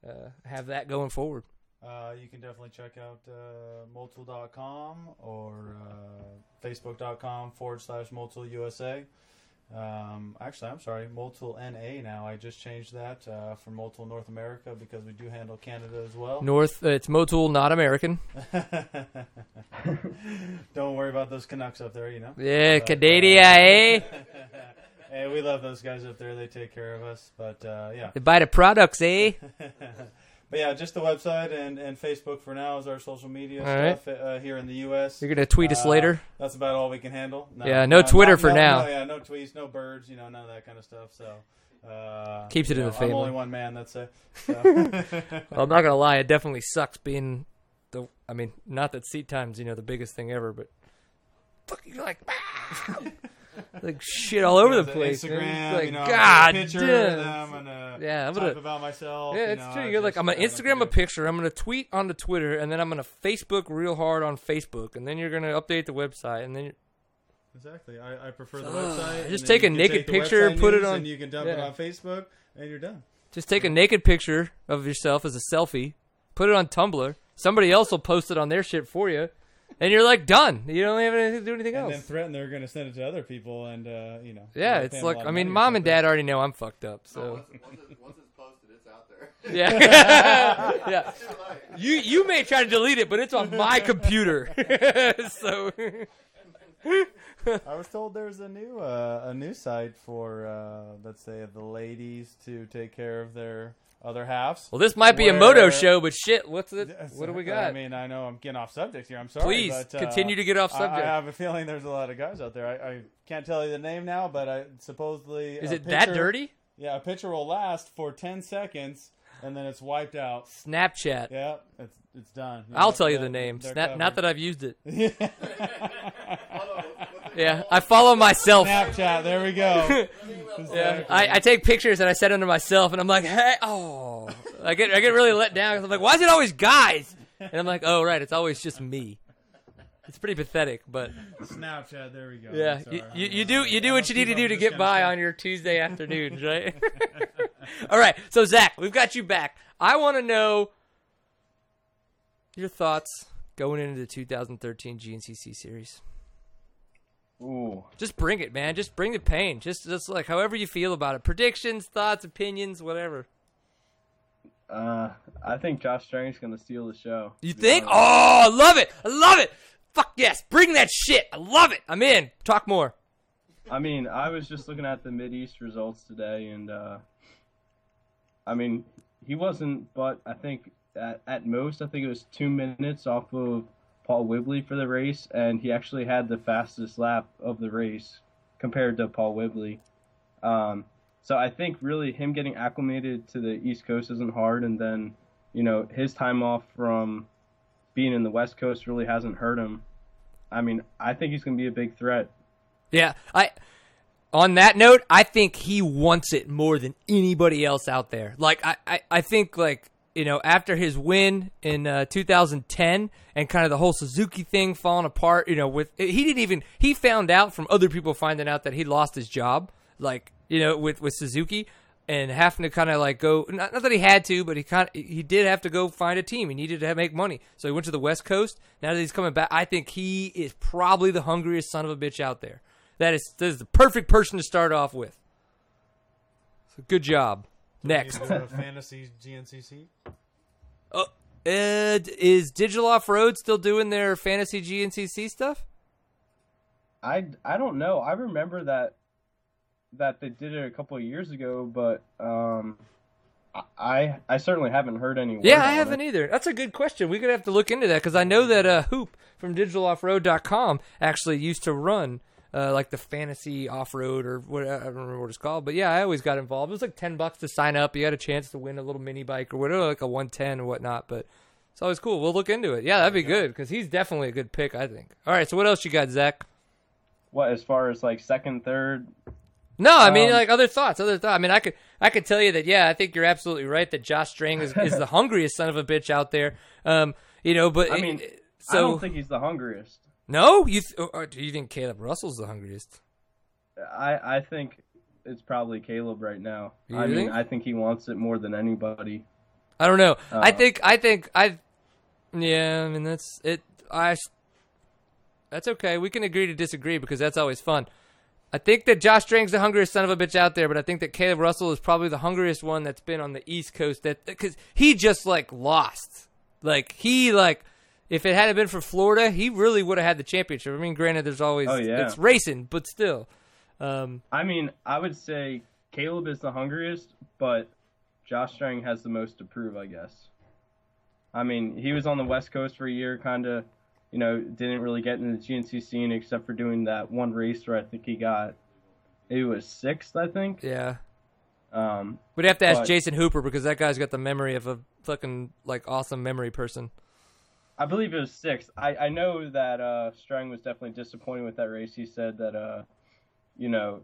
uh, have that going forward. Uh, you can definitely check out uh, Motul.com or uh, Facebook.com forward slash Motul USA. Um, actually, I'm sorry, Motul NA now. I just changed that uh, for Motul North America because we do handle Canada as well. North, uh, it's Motul, not American. Don't worry about those Canucks up there, you know. Yeah, But, uh, Cadia, eh? hey, we love those guys up there. They take care of us. But uh, yeah, They buy the products, eh? but yeah, just the website and, and Facebook for now is our social media All right. stuff uh, here in the U.S. You're gonna tweet us Uh, later? That's about all we can handle. Yeah, no Twitter not- for no- now. No, yeah, no tweets, no birds, you know, none of that kind of stuff. So uh, Keeps it in know, the family. I'm only one man. That's it. So. well, I'm not gonna lie, it definitely sucks being the. I mean, not that seat time's you know the biggest thing ever, but fucking like, like shit all over the place. Instagram, man. Like, you know, God a picture damn. of them and uh, yeah, I'm gonna about myself. Yeah, you it's know, true. You're like, I'm gonna Instagram a picture. I'm gonna tweet onto Twitter, and then I'm gonna Facebook real hard on Facebook, and then you're gonna update the website, and then you're, Exactly. I, I prefer the Ugh, website. just take a naked take picture put it on- And you can dump it on Facebook, and you're done. just take a naked picture of yourself as a selfie, put it on Tumblr. Somebody else will post it on their shit for you, and you're like done. You don't have anything to do anything And else. And then threaten they're going to send it to other people, and uh, you know. Yeah, it's pay 'em a like I mean, mom and dad already know I'm fucked up, so Once, once, it's, once it's posted, it's out there. yeah, yeah. You you may try to delete it, but it's on my computer, so. I was told there's a new uh, a new site for uh, let's say the ladies to take care of their other halves. Well, this might be a moto show, but shit, what's it? What do we got? I mean, I know I'm getting off subject here. I'm sorry. Please, but, uh, continue to get off subject. I, have a feeling there's a lot of guys out there. I, I can't tell you the name now, but I supposedly Is it that dirty? Yeah, a picture will last for ten seconds and then it's wiped out. Snapchat. Yeah, it's it's done. I'll Yeah, tell you the name. Snap. Not that I've used it. yeah, I follow myself. Snapchat. There we go. Yeah, I, I take pictures and I set them to myself, and I'm like, hey, oh, I get I get really let down 'cause I'm like, why is it always guys? And I'm like, oh right, it's always just me. It's pretty pathetic, but Snapchat. There we go. yeah, you, you, you do you do what you need to do to get by on your Tuesday afternoons, right? All right, so Zack, we've got you back. I want to know your thoughts going into the 2013 GNCC series. Ooh. Just bring it, man. Just bring the pain. Just just like however you feel about it. Predictions, thoughts, opinions, whatever. Uh, I think Josh Strang's gonna steal the show. You think? honest. Oh, I love it. I love it. Fuck yes. Bring that shit. I love it. I'm in. Talk more. I mean, I was just looking at the Mid East results today, and uh, I mean, he wasn't, but I think at, at most, I think it was two minutes off of Paul Whibley for the race, and he actually had the fastest lap of the race compared to Paul Whibley. Um, so I think really him getting acclimated to the East Coast isn't hard, and then you know his time off from being in the West Coast really hasn't hurt him. I mean, I think he's going to be a big threat. Yeah, I. On that note, I think he wants it more than anybody else out there. Like I, I, I think like you know after his win in uh, 2010 and kind of the whole Suzuki thing falling apart. You know, with he didn't even he found out from other people finding out that he lost his job. Like you know with with Suzuki and having to kind of like go not, not that he had to, but he kind he did have to go find a team. He needed to make money, so he went to the West Coast. Now that he's coming back, I think he is probably the hungriest son of a bitch out there. That is that is the perfect person to start off with. So good job. Next, You do a fantasy GNCC. uh, Ed, is Digital Off Road still doing their fantasy GNCC stuff? I, I don't know. I remember that that they did it a couple of years ago, but um, I I certainly haven't heard any. Yeah, I haven't it. either. That's a good question. We're gonna have to look into that because I know that uh, Hoop from DigitalOffRoad.com actually used to run uh, like the fantasy off road or what I don't remember what it's called. But yeah, I always got involved. It was like ten bucks to sign up. You had a chance to win a little mini bike or whatever, like a one ten or whatnot. But it's always cool. We'll look into it. Yeah, that'd be good because he's definitely a good pick. I think. All right, so what else you got, Zack? What as far as like second, third? No, I mean Um, like other thoughts, other thoughts. I mean, I could I could tell you that. Yeah, I think you're absolutely right that Josh Strang is, is the hungriest son of a bitch out there. Um, you know, but I mean, so I don't think he's the hungriest. No, you th- or, or do you think Caleb Russell's the hungriest? I I think it's probably Caleb right now. You I mean, think? I think he wants it more than anybody. I don't know. I Uh, think I think I yeah, I mean that's it I that's okay. We can agree to disagree because that's always fun. I think that Josh Strang's the hungriest son of a bitch out there, but I think that Caleb Russell is probably the hungriest one that's been on the East Coast that cuz he just like lost. Like he like if it hadn't been for Florida, he really would have had the championship. I mean, granted there's always Oh, yeah. it's racing, but still. Um I mean, I would say Caleb is the hungriest, but Josh Strang has the most to prove, I guess. I mean, he was on the West Coast for a year, kind of, you know, didn't really get into the GNC scene except for doing that one race where I think he got, it was sixth, I think. Yeah. Um, We'd have to ask but Jason Hooper because that guy's got the memory of a fucking like awesome memory person. I believe it was sixth. I, I know that uh, Strang was definitely disappointed with that race. He said that, uh, you know,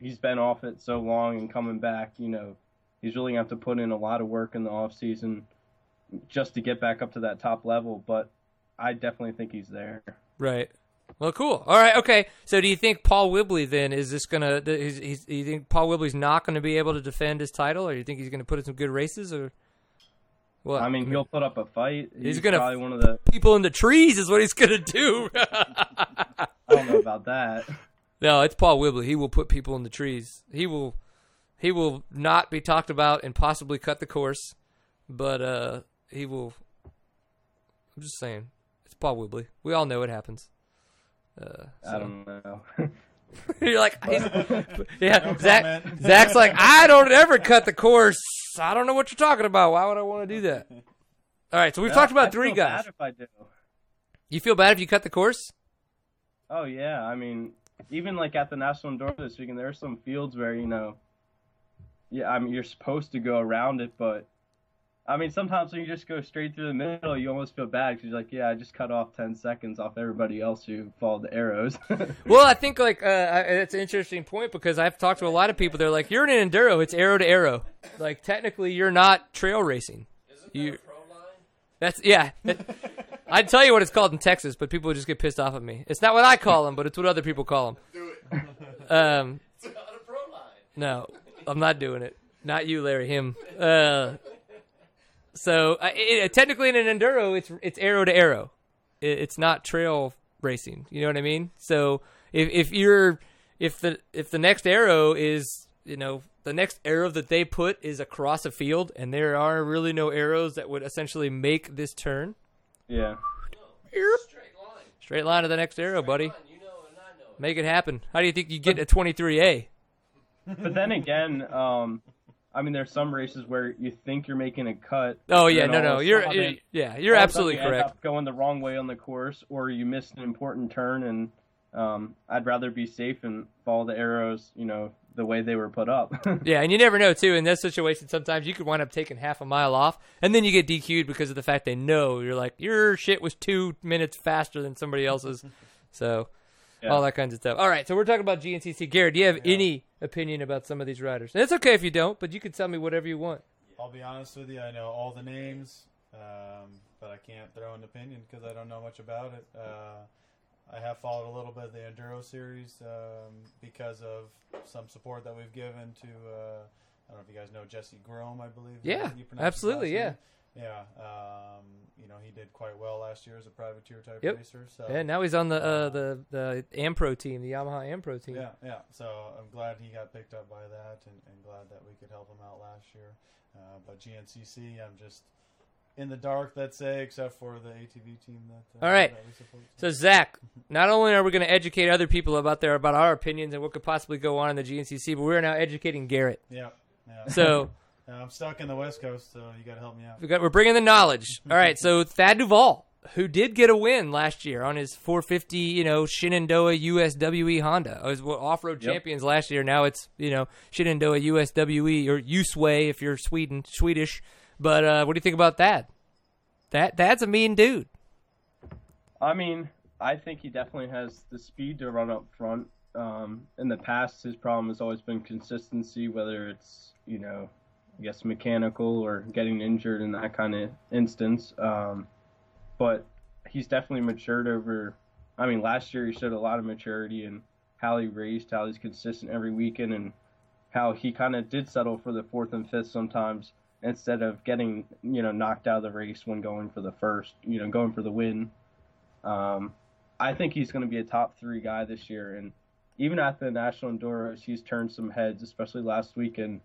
he's been off it so long and coming back, you know, he's really going to have to put in a lot of work in the off season just to get back up to that top level. But I definitely think he's there. Right. Well, cool. All right. Okay. So, do you think Paul Whibley then is this gonna? Is, he's, do you think Paul Whibley's not going to be able to defend his title, or do you think he's going to put in some good races, or what? I mean, he'll put up a fight. He's gonna probably one of the. people in the trees is what he's going to do. I don't know about that. no, it's Paul Whibley. He will put people in the trees. He will. He will not be talked about and possibly cut the course, but uh, he will. I'm just saying, it's Paul Whibley. We all know it happens. Uh, I don't know. You're like, he's- yeah, Zack. Zack's like, I don't ever cut the course. I don't know what you're talking about. Why would I want to do that? All right, so we've Yeah, talked about I three feel guys. bad if I do. You feel bad if you cut the course? Oh yeah, I mean, even like at the National Enduro this weekend, there are some fields where you know, yeah, I mean, you're supposed to go around it, but I mean, sometimes when you just go straight through the middle, you almost feel bad because you're like, yeah, I just cut off ten seconds off everybody else who followed the arrows. Well, I think like uh, it's an interesting point because I've talked to a lot of people. They're like, "You're in an enduro. It's arrow to arrow. Like technically, you're not trail racing. Isn't you, that's yeah. I'd tell you what it's called in Texas, but people would just get pissed off at me. It's not what I call them, but it's what other people call them. Do it. Um, It's not a pro line. no, I'm not doing it. Not you, Larry. Him. Uh, so uh, it, it- technically, in an enduro, it's it's arrow to arrow. It, it's not trail racing. You know what I mean? So if if you're if the if the next arrow is you know the next arrow that they put is across a field, and there are really no arrows that would essentially make this turn. yeah. Straight line to the next arrow, buddy. Make it happen. How do you think you get a 23A? But then again, um, I mean, there's some races where you think you're making a cut. Oh yeah, no, no, you're, you're yeah, you're all of a absolutely correct. up going the wrong way on the course, or you missed an important turn, and um, I'd rather be safe and follow the arrows, you know, the way they were put up. Yeah, and you never know too. In this situation, sometimes you could wind up taking half a mile off, and then you get DQ'd because of the fact they know you're like your shit was two minutes faster than somebody else's. So, Yeah. all that kinds of stuff. All right, so we're talking about GNCC. Garrett, do you have any opinion about some of these riders? And it's okay if you don't, but you can tell me whatever you want. I'll be honest with you. I know all the names, um, but I can't throw an opinion because I don't know much about it. Uh, I have followed a little bit of the Enduro series um, because of some support that we've given to. Uh, I don't know if you guys know Jesse Groemm, I believe. Yeah, you absolutely, Yeah. name. Yeah. Um, you know, he did quite well last year as a privateer type Yep. racer. So Yeah, now he's on the uh, the the Ampro team, the Yamaha Ampro team. yeah, yeah. So I'm glad he got picked up by that, and, and glad that we could help him out last year. Uh, but GNCC, I'm just in the dark, let's say, except for the ATV team that. Uh, All right. that. So Zack, not only are we going to educate other people about their about our opinions and what could possibly go on in the GNCC, but we're now educating Garrett. Yeah. yeah. So Uh, I'm stuck in the West Coast, so you got to help me out. we got, we're bringing the knowledge. All right. So Thad DuVall, who did get a win last year on his 450, you know, Shenandoah USWE Honda, I was off-road Yep. champions last year. Now it's you know Shenandoah USWE or USWE if you're Sweden Swedish. But uh, what do you think about that? That that's a mean dude. I mean, I think he definitely has the speed to run up front. Um, in the past, his problem has always been consistency, whether it's you know, I guess mechanical or getting injured in that kind of instance. Um, but he's definitely matured over. I mean, last year he showed a lot of maturity and how he raced, how he's consistent every weekend, and how he kind of did settle for the fourth and fifth sometimes instead of getting you know knocked out of the race when going for the first, you know, going for the win. Um, I think he's going to be a top three guy this year, and even at the national enduros, he's turned some heads, especially last weekend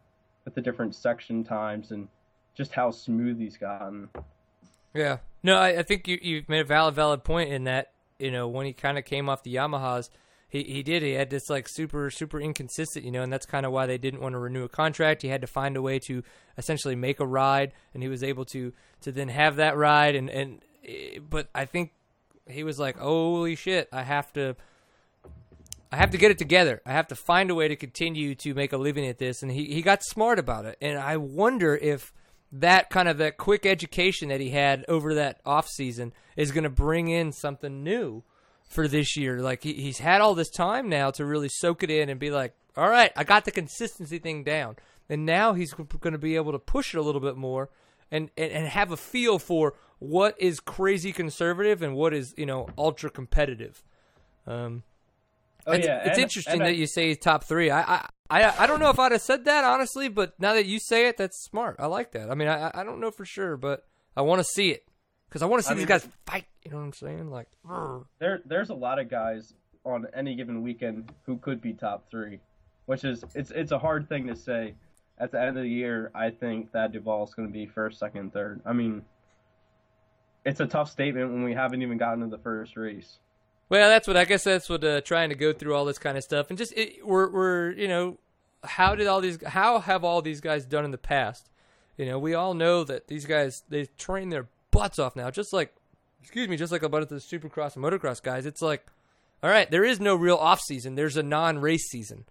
with the different section times and just how smooth he's gotten. Yeah. No, I, I think you you made a valid valid point in that you know when he kind of came off the Yamahas, he he did. He had this like super super inconsistent, you know, and that's kind of why they didn't want to renew a contract. He had to find a way to essentially make a ride, and he was able to to then have that ride. And and eh, but I think he was like, holy shit, I have to. I have to get it together. I have to find a way to continue to make a living at this. And he, he got smart about it. And I wonder if that kind of that quick education that he had over that off season is going to bring in something new for this year. Like he, he's had all this time now to really soak it in and be like, all right, I got the consistency thing down. And now he's going to be able to push it a little bit more and, and, and have a feel for what is crazy conservative and what is, you know, ultra competitive. Um, Oh, it's, yeah, it's and- interesting and I- that you say top three. I, I, I, I don't know if I'd have said that honestly, but now that you say it, that's smart. I like that. I mean, I, I don't know for sure, but I want to see it because I want to see I these mean, guys fight. You know what I'm saying? Like, there there's a lot of guys on any given weekend who could be top three, which is it's it's a hard thing to say. At the end of the year, I think that DuVall is going to be first, second, third. I mean, it's a tough statement when we haven't even gotten to the first race. Well, that's what I guess. That's what uh, trying to go through all this kind of stuff and just it, we're we're you know how did all these how have all these guys done in the past? You know, we all know that these guys they train their butts off now, just like excuse me, just like a bunch of the supercross and motocross guys. It's like, all right, there is no real off season. There's a non-race season,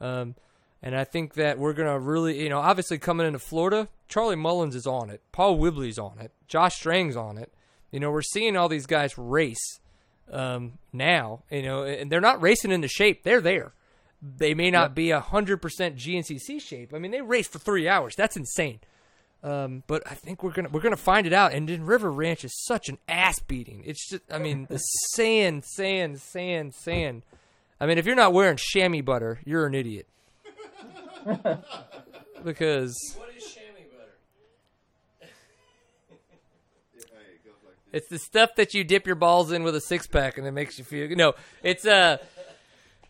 um, and I think that we're gonna really, you know, obviously coming into Florida, Charlie Mullins is on it, Paul Whibley's on it, Josh Strang's on it. You know, we're seeing all these guys race um, now. You know, and they're not racing into shape; they're there. They may not be a hundred percent GNCC shape. I mean, they race for three hours. That's insane. Um, but I think we're gonna we're gonna find it out. And then River Ranch is such an ass beating. It's just, I mean, the sand, sand, sand, sand. I mean, if you're not wearing chamois butter, you're an idiot. because What is chamois butter? It's the stuff that you dip your balls in with a six pack and it makes you feel no. It's uh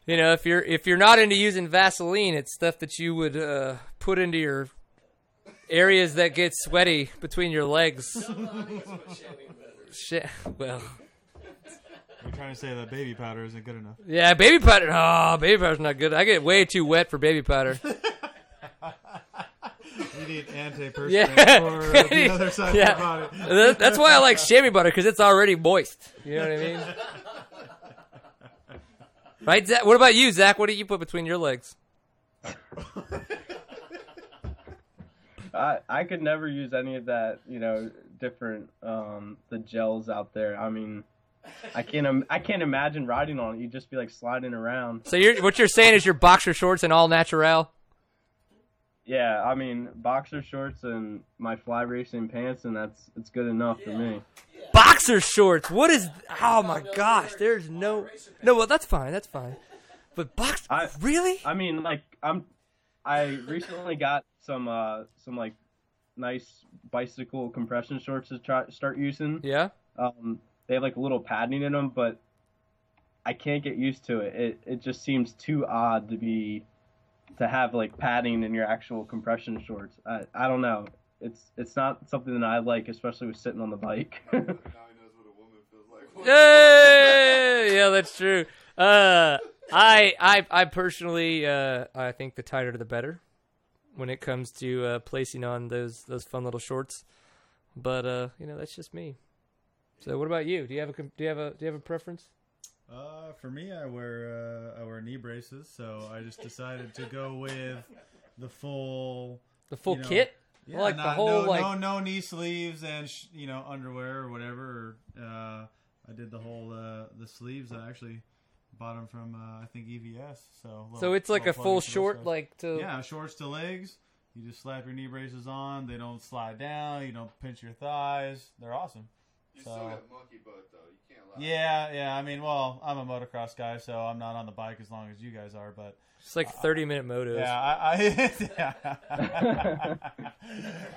you know, if you're if you're not into using Vaseline, it's stuff that you would uh put into your areas that get sweaty between your legs. Shit. Well, You're trying to say that baby powder isn't good enough. yeah, baby powder. Oh, baby powder's not good. I get way too wet for baby powder. You need antiperspirant Yeah, for uh, the other side yeah. of the body. That- That's why I like chamois butter because it's already moist. You know what I mean? Right, Zack? What about you, Zack? What do you put between your legs? I I could never use any of that, you know, different um the gels out there. I mean, I can't im- I can't imagine riding on it. You'd just be like sliding around. So you're what you're saying is your boxer shorts and all natural. Yeah, I mean, boxer shorts and my fly racing pants, and that's it's good enough for me. Boxer shorts. What is? Oh my gosh! There's no. No, well that's fine. That's fine. But box. I really? I mean, like I'm. I recently got some uh some like nice bicycle compression shorts to try start using. Yeah. Um, they have like a little padding in them, but I can't get used to it. It it just seems too odd to be to have like padding in your actual compression shorts. I I don't know. It's it's not something that I like, especially with sitting on the bike. Hey, yeah, that's true. Uh, I, I, I personally, uh, I think the tighter the better when it comes to uh, placing on those those fun little shorts. But uh, you know, that's just me. So, what about you? Do you have a do you have a do you have a preference? Uh, for me, I wear uh, I wear knee braces, so I just decided to go with the full The full you know- kit? Yeah, Like the whole, no, like- no no knee sleeves and sh- you know underwear or whatever. Uh, I did the whole uh, the sleeves. I actually bought them from uh, I think EVS. So So it's like a full plug for those short, guys. like, to- yeah shorts to legs. You just slap your knee braces on. They don't slide down. You don't pinch your thighs. They're awesome. You So- still got monkey butt though. You yeah, yeah. I mean, well, I'm a motocross guy, so I'm not on the bike as long as you guys are. But It's like thirty minute motos. yeah, I, I, yeah.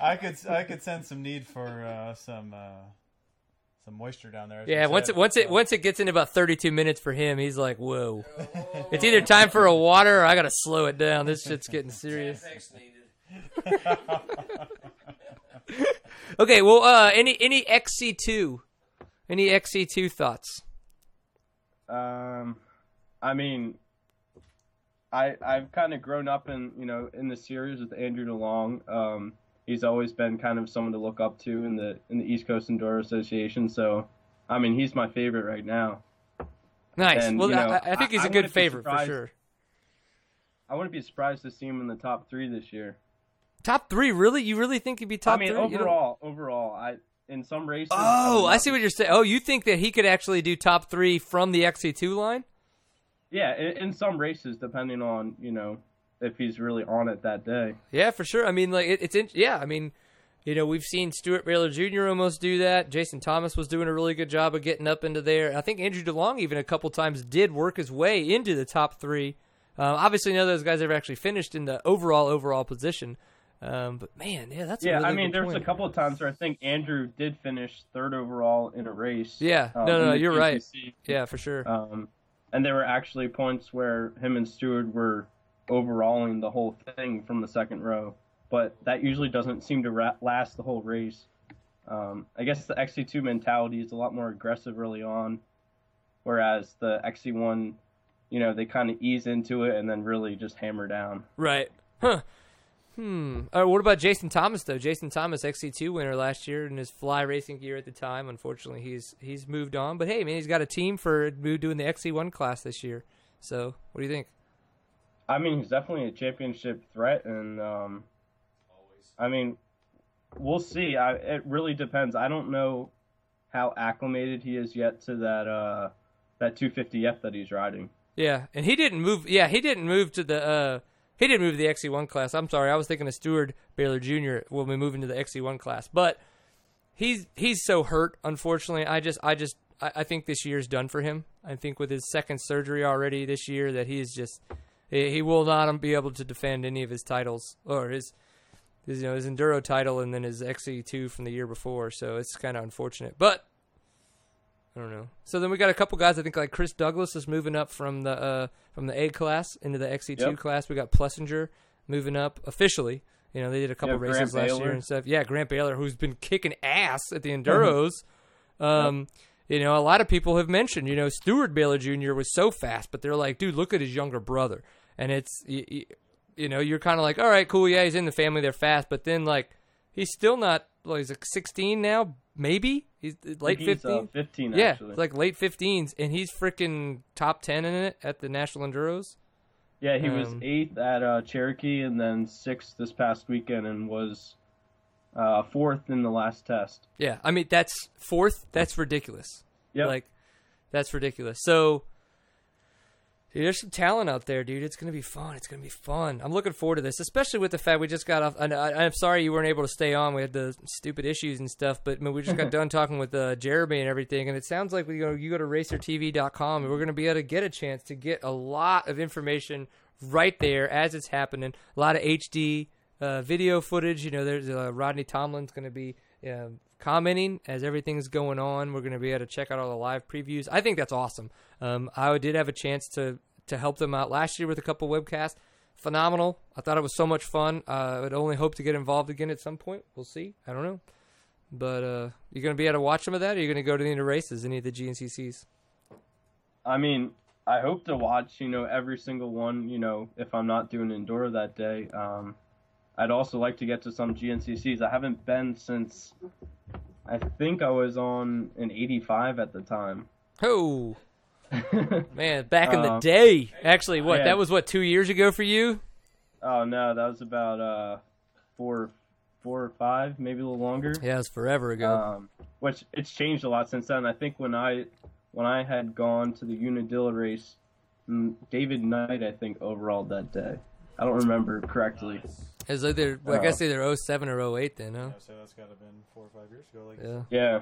I could I could sense some need for uh, some uh, some moisture down there. Yeah, once said. it once it once it gets into about thirty two minutes for him, he's like, "Whoa, it's either time for a water or I gotta slow it down. This shit's getting serious." okay, well, uh, any any XC two, any XC two thoughts? Um, I mean, I I've kind of grown up in you know in the series with Andrew DeLong. Um, he's always been kind of someone to look up to in the in the East Coast Enduro Association. So, I mean, he's my favorite right now. Nice. And, well, you know, I, I think he's I- a good favorite for sure. I wouldn't be surprised to see him in the top three this year. Top three, really? You really think he'd be top I mean, three? You don't- overall, overall, I in some races. Oh, would I see what you're saying. Oh, you think that he could actually do top three from the XC2 line? Yeah, in, in some races, depending on you know if he's really on it that day. Yeah, for sure. I mean, like it, it's in, yeah. I mean, you know, we've seen Steward Baylor Jr. almost do that. Jason Thomas was doing a really good job of getting up into there. I think Andrew DeLong even a couple times did work his way into the top three. Um, obviously, none of those guys ever actually finished in the overall overall position. Um, but man, yeah, that's a yeah, really I mean, there's point. a couple of times where I think Andrew did finish third overall in a race. Yeah, um, no, in no, you're right. Yeah, for sure. Um, and there were actually points where him and Steward were overalling the whole thing from the second row, but that usually doesn't seem to ra- last the whole race. Um, I guess the XC2 mentality is a lot more aggressive early on, whereas the XC1, you know, they kind of ease into it and then really just hammer down. Right. Huh. Hmm. Uh, what about Jason Thomas though? Jason Thomas, XC2 winner last year in his fly racing gear at the time. Unfortunately, he's he's moved on. But hey, man, he's got a team for doing the XC1 class this year. So, what do you think? I mean, he's definitely a championship threat, and um, I mean, we'll see. I, it really depends. I don't know how acclimated he is yet to that uh, that 250F that he's riding. Yeah, and he didn't move. Yeah, he didn't move to the. uh He didn't move to the XC1 class. I'm sorry, I was thinking of Steward Baylor Jr. when we move into the XC1 class, but he's he's so hurt. Unfortunately, I just I just I, I think this year's done for him. I think with his second surgery already this year, that he is just he, will not be able to defend any of his titles or his. His, you know his enduro title and then his XC2 from the year before, so it's kind of unfortunate. But I don't know. So then we got a couple guys. I think like Chris Douglas is moving up from the uh, from the A class into the XC2 Yep. class. We got Plessinger moving up officially. You know they did a couple Yeah, Grant races last year and stuff. Yeah, Grant Baylor, who's been kicking ass at the enduros. um, You know, a lot of people have mentioned. You know, Steward Baylor Jr. was so fast, but they're like, dude, look at his younger brother, and it's you, you, you know you're kind of like, all right, cool, yeah, he's in the family, they're fast, but then like he's still not. Well, he's like 16 now, maybe he's late he's, uh, 15. 15 yeah, actually. like late 15s, and he's freaking top 10 in it at the national enduros. Yeah, he was Um, eighth at uh, Cherokee and then sixth this past weekend and was uh, fourth in the last test. Yeah, I mean that's fourth. That's ridiculous. yeah Like that's ridiculous. So dude, there's some talent out there, dude. It's gonna be fun. It's gonna be fun. I'm looking forward to this, especially with the fact we just got off. And I, I'm sorry you weren't able to stay on. We had the stupid issues and stuff, but I mean, we just got done talking with uh, Jeremy and everything. And it sounds like we go. You go to RacerTV.com, and we're gonna be able to get a chance to get a lot of information right there as it's happening. A lot of HD uh, video footage. You know, there's uh, Rodney Tomlin's going to be uh, commenting as everything's going on. We're going to be able to check out all the live previews. I think that's awesome. Um, I did have a chance to to help them out last year with a couple webcasts. Phenomenal. I thought it was so much fun. Uh, I would only hope to get involved again at some point. We'll see. I don't know. But uh, you're going to be able to watch some of that, or you're going to go to any of the races, any of the GNCCs? I mean, I hope to watch, you know, every single one, you know, if I'm not doing Enduro that day. Um, I'd also like to get to some GNCCs. I haven't been since I think I was on an 85 at the time. Oh, man, back in the Um, day. Actually, what? yeah. That was what two years ago for you? Oh no, that was about uh four four or five, maybe a little longer. Yeah, it was forever ago. Um, which it's changed a lot since then. I think when I when I had gone to the Unadilla race, mm, David Knight I think overall that day. I don't remember correctly. It's either well, I guess Uh, either 07 or 08 then, huh? So that's got to have been four or five years ago. Like Yeah. Yeah.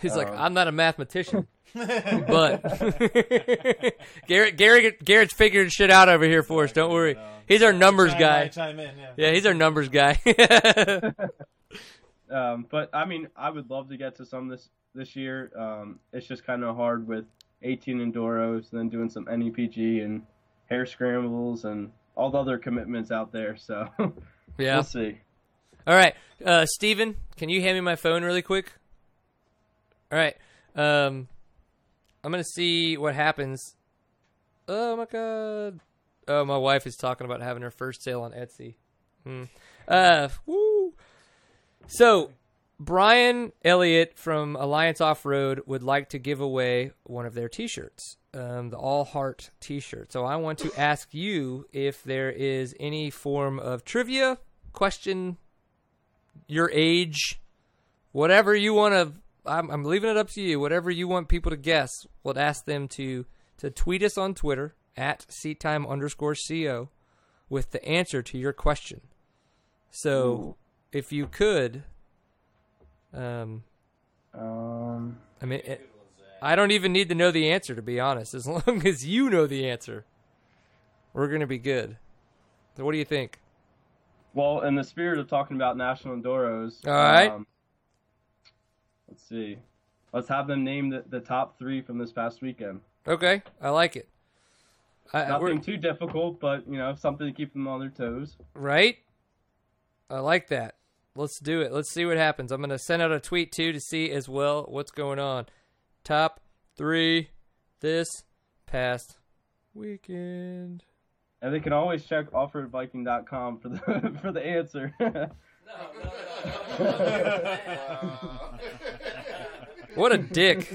He's like, Um, I'm not a mathematician, but Garrett, Garrett, Garrett's figuring shit out over here for us. Don't worry. He's our numbers Chime- guy. chime in, yeah. yeah, he's our numbers guy. Um, but I mean, I would love to get to some this this year. Um, it's just kind of hard with 18 enduros, and then doing some NEPG and hare scrambles and all the other commitments out there. So Yeah. we'll see. All right, uh, Steven, can you hand me my phone really quick? All right, um, I'm gonna see what happens. Oh my god. Oh, my wife is talking about having her first sale on Etsy. Hmm. Uh, woo. So, Brian Elliott from Alliance Off Road would like to give away one of their T-shirts, um, the All Heart T-shirt. So, I want to ask you if there is any form of trivia, question, your age, whatever you want to. I'm, I'm leaving it up to you. Whatever you want people to guess, we'll ask them to to tweet us on Twitter at seattime underscore co with the answer to your question. So, if you could, um, Um, I mean, it, I don't even need to know the answer to be honest. As long as you know the answer, we're gonna be good. So, what do you think? well, in the spirit of talking about national enduros, All right. um, let's see. Let's have them name the, the top three from this past weekend. Okay, I like it. I, Nothing too difficult, but you know, something to keep them on their toes. Right? I like that. Let's do it. Let's see what happens. I'm going to send out a tweet too to see as well what's going on. Top three this past weekend. And they can always check offroadviking.com for the for the answer. What a dick.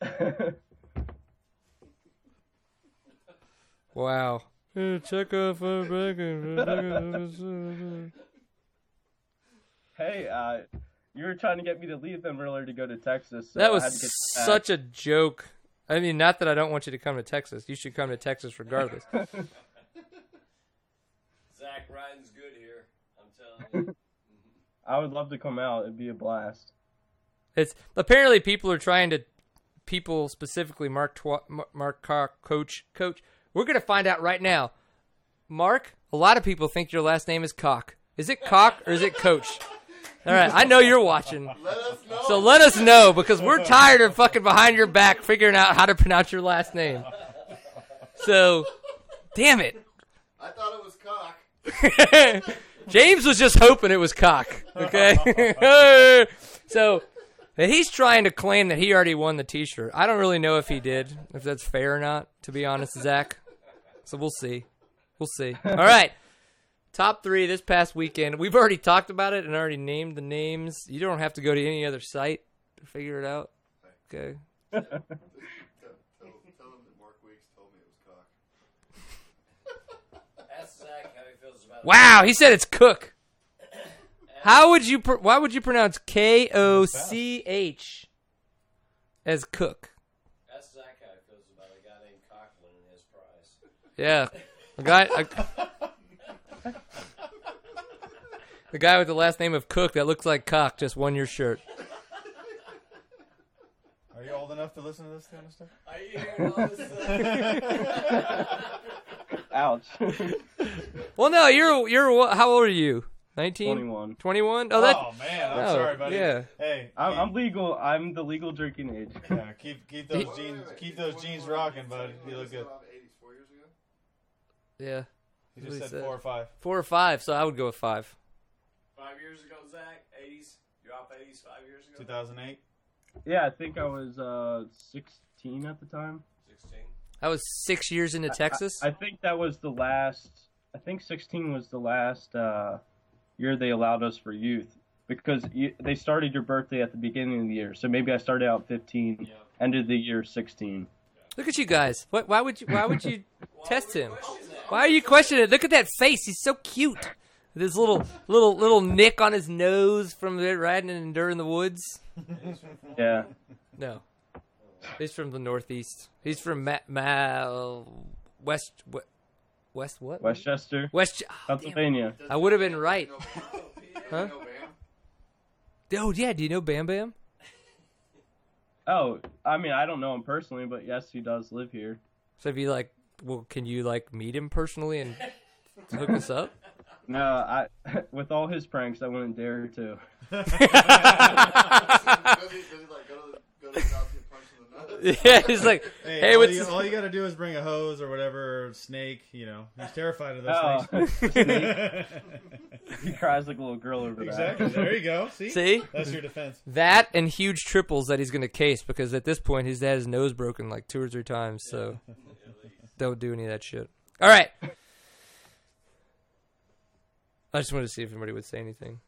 Wow. Check off our hey, uh, you were trying to get me to leave them earlier to go to Texas. So That I was had to get such a joke. I mean, not that I don't want you to come to Texas. You should come to Texas regardless. Zach Ryan's good here. I'm telling you. I would love to come out. It'd be a blast. It's apparently people are trying to people specifically Mark Twa, Mark Cock, coach coach. We're gonna find out right now. Mark, a lot of people think your last name is Cock. Is it Cock or is it Coach? All right, I know you're watching. Let us know. So let us know because we're tired of fucking behind your back figuring out how to pronounce your last name. So, damn it. I thought it was cock. James was just hoping it was cock. Okay. so he's trying to claim that he already won the T-shirt. I don't really know if he did, if that's fair or not. To be honest, Zack. So we'll see. We'll see. All right. Top three this past weekend. We've already talked about it and already named the names. You don't have to go to any other site to figure it out. Okay. Wow, he said it's Cook. How would you? Pr- why would you pronounce K O C H as Cook? Ask Zack how he feels about a guy named Cock winning his prize. Yeah, the guy, a, the guy with the last name of Cook that looks like cock just won your shirt. Are you old enough to listen to this kind of stuff? Are you hearing all this? Ouch. Well, no, you're you're how old are you? 19? 21. 21? Oh, that, oh man, I'm oh, sorry, buddy. yeah. Hey, I'm, I'm legal. I'm the legal drinking age. yeah, keep keep those jeans keep those jeans rocking, bud. You look good. Off 80s four years ago. Yeah, He just said said. four or five. four or five. So I would go with five. Five years ago, Zack. 80s. You're off 80s five years ago. 2008. Yeah, I think I was uh 16 at the time. 16. I was six years into Texas. I, I think that was the last. I think 16 was the last uh, year they allowed us for youth because you, they started your birthday at the beginning of the year. So maybe I started out 15, ended the year 16. Look at you guys. What? Why would you? Why would you test him? Why are you questioning it? Look at that face. He's so cute. This little little little nick on his nose from the riding in during the woods. Yeah. No, he's from the northeast. He's from Ma- Ma- west west what? Westchester, West. Ah, damn. Pennsylvania. I would have been right. Huh? Oh yeah. Do you know Bam Bam? Oh, I mean, I don't know him personally, but yes, he does live here. So if you like, well, can you like meet him personally and hook us up? No, I with all his pranks, I wouldn't dare to. Does he, does he like go to the, go to his house and get punched in the yeah, he's like, Hey, hey, all, what's you, this- all you got to do is bring a hose or whatever, snake. You know, he's terrified of those Oh, things. he cries like a little girl over exactly. that. There you go. See, See? that's your defense. that and huge triples that he's going to case because at this point he's had his nose broken like two or three times. So don't do any of that shit. All right. I just wanted to see if anybody would say anything.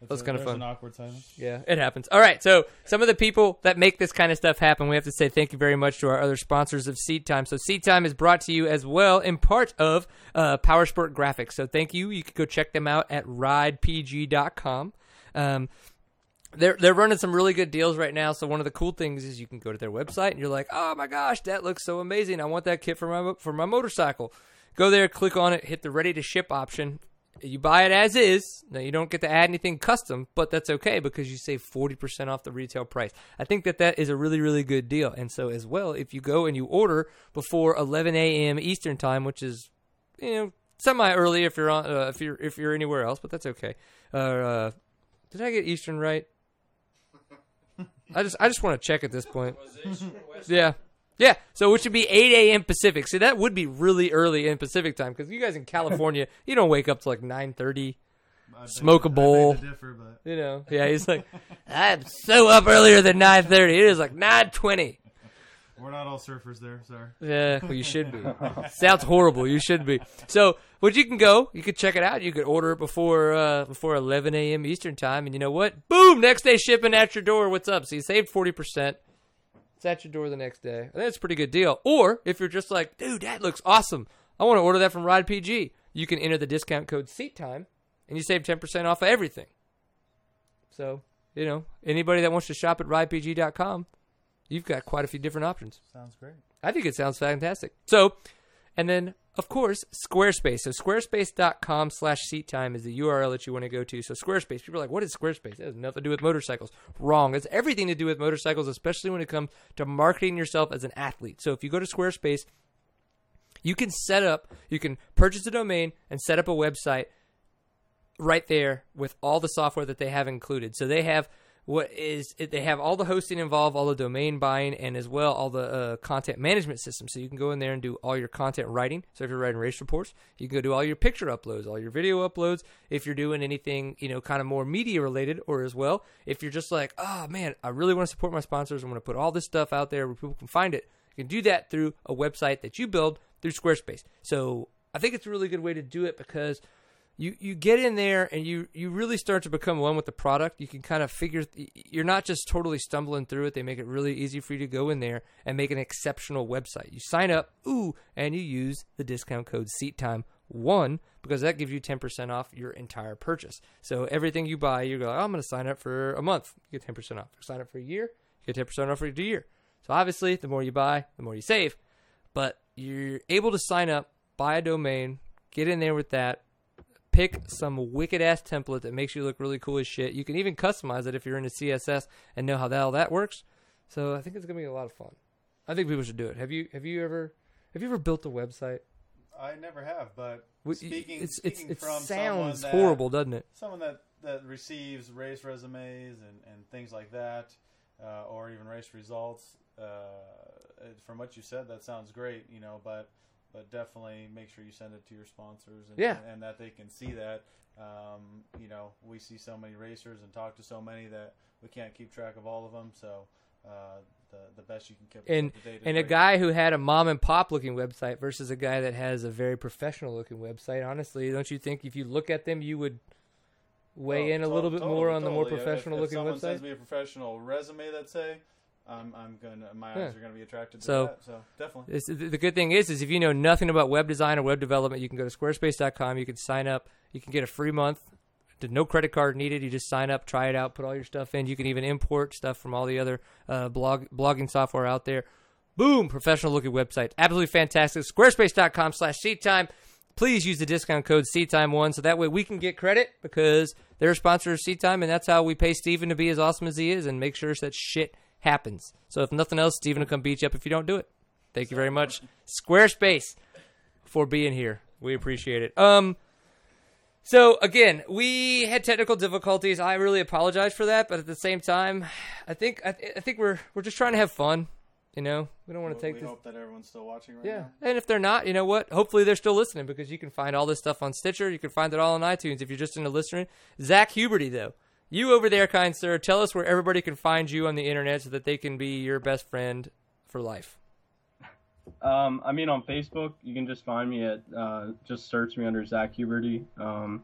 That's was kinda there's fun. An awkward silence. Yeah, it happens. All right, so some of the people that make this kind of stuff happen, we have to say thank you very much to our other sponsors of Seat Time. So Seat Time is brought to you as well in part of uh, Power Sport Graphics. So thank you. You can go check them out at ridepg.com. Um, they're they're running some really good deals right now. So one of the cool things is you can go to their website and you're like, oh my gosh, that looks so amazing. I want that kit for my for my motorcycle. Go there, click on it, hit the ready to ship option. You buy it as is. Now you don't get to add anything custom, but that's okay because you save forty percent off the retail price. I think that that is a really really good deal. And so as well, if you go and you order before 11 a.m. Eastern time, which is you know semi early if you're on uh, if you're if you're anywhere else, but that's okay. Uh, uh, did I get Eastern right? I just I just want to check at this point. Yeah. Yeah, so it should be 8 a.m. Pacific. See, that would be really early in Pacific time because you guys in California, you don't wake up till like 9:30, smoke a bowl. I beg to differ, but You know, yeah, he's like, I'm so up earlier than 9:30. It is like 9:20. we're not all surfers there. Sorry. Yeah, well, you should be. Sounds horrible. You should be. So, but you can go. You could check it out. You could order it before uh, before 11 a.m. Eastern time, and you know what? Boom! Next day shipping at your door. What's up? So you saved 40 percent. It's at your door the next day. I think that's a pretty good deal. Or if you're just like, dude, that looks awesome. I want to order that from Ride PG. You can enter the discount code Seat Time, and you save 10% off of everything. So, you know, anybody that wants to shop at ridepg.com, you've got quite a few different options. Sounds great. I think it sounds fantastic. So, and then of course Squarespace. So squarespace.com slash seat time is the URL that you want to go to. So Squarespace, people are like, what is Squarespace? It has nothing to do with motorcycles. Wrong. It's everything to do with motorcycles, especially when it comes to marketing yourself as an athlete. So if you go to Squarespace, you can set up, you can purchase a domain and set up a website right there with all the software that they have included. So they have what is they have all the hosting involved, all the domain buying, and as well all the uh, content management system. So you can go in there and do all your content writing. So if you're writing race reports, you can go do all your picture uploads, all your video uploads. If you're doing anything, you know, kind of more media related, or as well, if you're just like, oh man, I really want to support my sponsors, I'm going to put all this stuff out there where people can find it. You can do that through a website that you build through Squarespace. So I think it's a really good way to do it because you you get in there and you you really start to become one with the product. You can kind of figure you're not just totally stumbling through it. They make it really easy for you to go in there and make an exceptional website. You sign up, ooh, and you use the discount code SeatTime one because that gives you 10% off your entire purchase. So everything you buy, you go, oh, I'm going to sign up for a month. You get 10% off. Sign up for a year, you get 10% off for a year. So obviously, the more you buy, the more you save. But you're able to sign up, buy a domain, get in there with that, pick some wicked ass template that makes you look really cool as shit. You can even customize it if you're into CSS and know how that all that works. So I think it's gonna be a lot of fun. I think people should do it. Have you have you ever have you ever built a website? I never have, but speaking, it's, it's, speaking it from sounds that, horrible, doesn't it? Someone that, that receives race resumes and, and things like that, uh, or even race results. Uh, from what you said, that sounds great, you know, but but definitely make sure you send it to your sponsors and, Yeah. and, that they can see that. Um, you know, we see so many racers and talk to so many that we can't keep track of all of them. So uh, the the best you can keep and up to date and a guy who had a mom and pop looking website versus a guy that has a very professional looking website. Honestly, don't you think if you look at them, you would weigh Oh, in a to- little bit totally, more on the more totally. If- professional if, looking someone website? sends me a professional resume, let's say, I'm I'm gonna my eyes Yeah. are gonna be attracted to So- that. So definitely. It's, the good thing is, is if you know nothing about web design or web development, you can go to squarespace.com. You can sign up. You can get a free month. No credit card needed. You just sign up, try it out, put all your stuff in. You can even import stuff from all the other uh, blog blogging software out there. Boom! Professional looking website. Absolutely fantastic. Squarespace.com slash seat time. Please use the discount code SeatTime1 so that way we can get credit because they're a sponsor of Seat Time and that's how we pay Steven to be as awesome as he is and make sure that shit happens. So if nothing else, Steven will come beat you up if you don't do it. Thank you very much, Squarespace, for being here. We appreciate it. Um, So again, we had technical difficulties. I really apologize for that, but at the same time, I think I, I think we're we're just trying to have fun. You know, we don't want to take we this. hope that everyone's still watching right Yeah, now. and if they're not, you know what? Hopefully they're still listening because you can find all this stuff on Stitcher. You can find it all on iTunes if you're just into listening. Zack Huberty, though, you over there, kind sir, tell us where everybody can find you on the internet so that they can be your best friend for life. Um, I mean, on Facebook, you can just find me at uh, just search me under Zack Huberty. Um,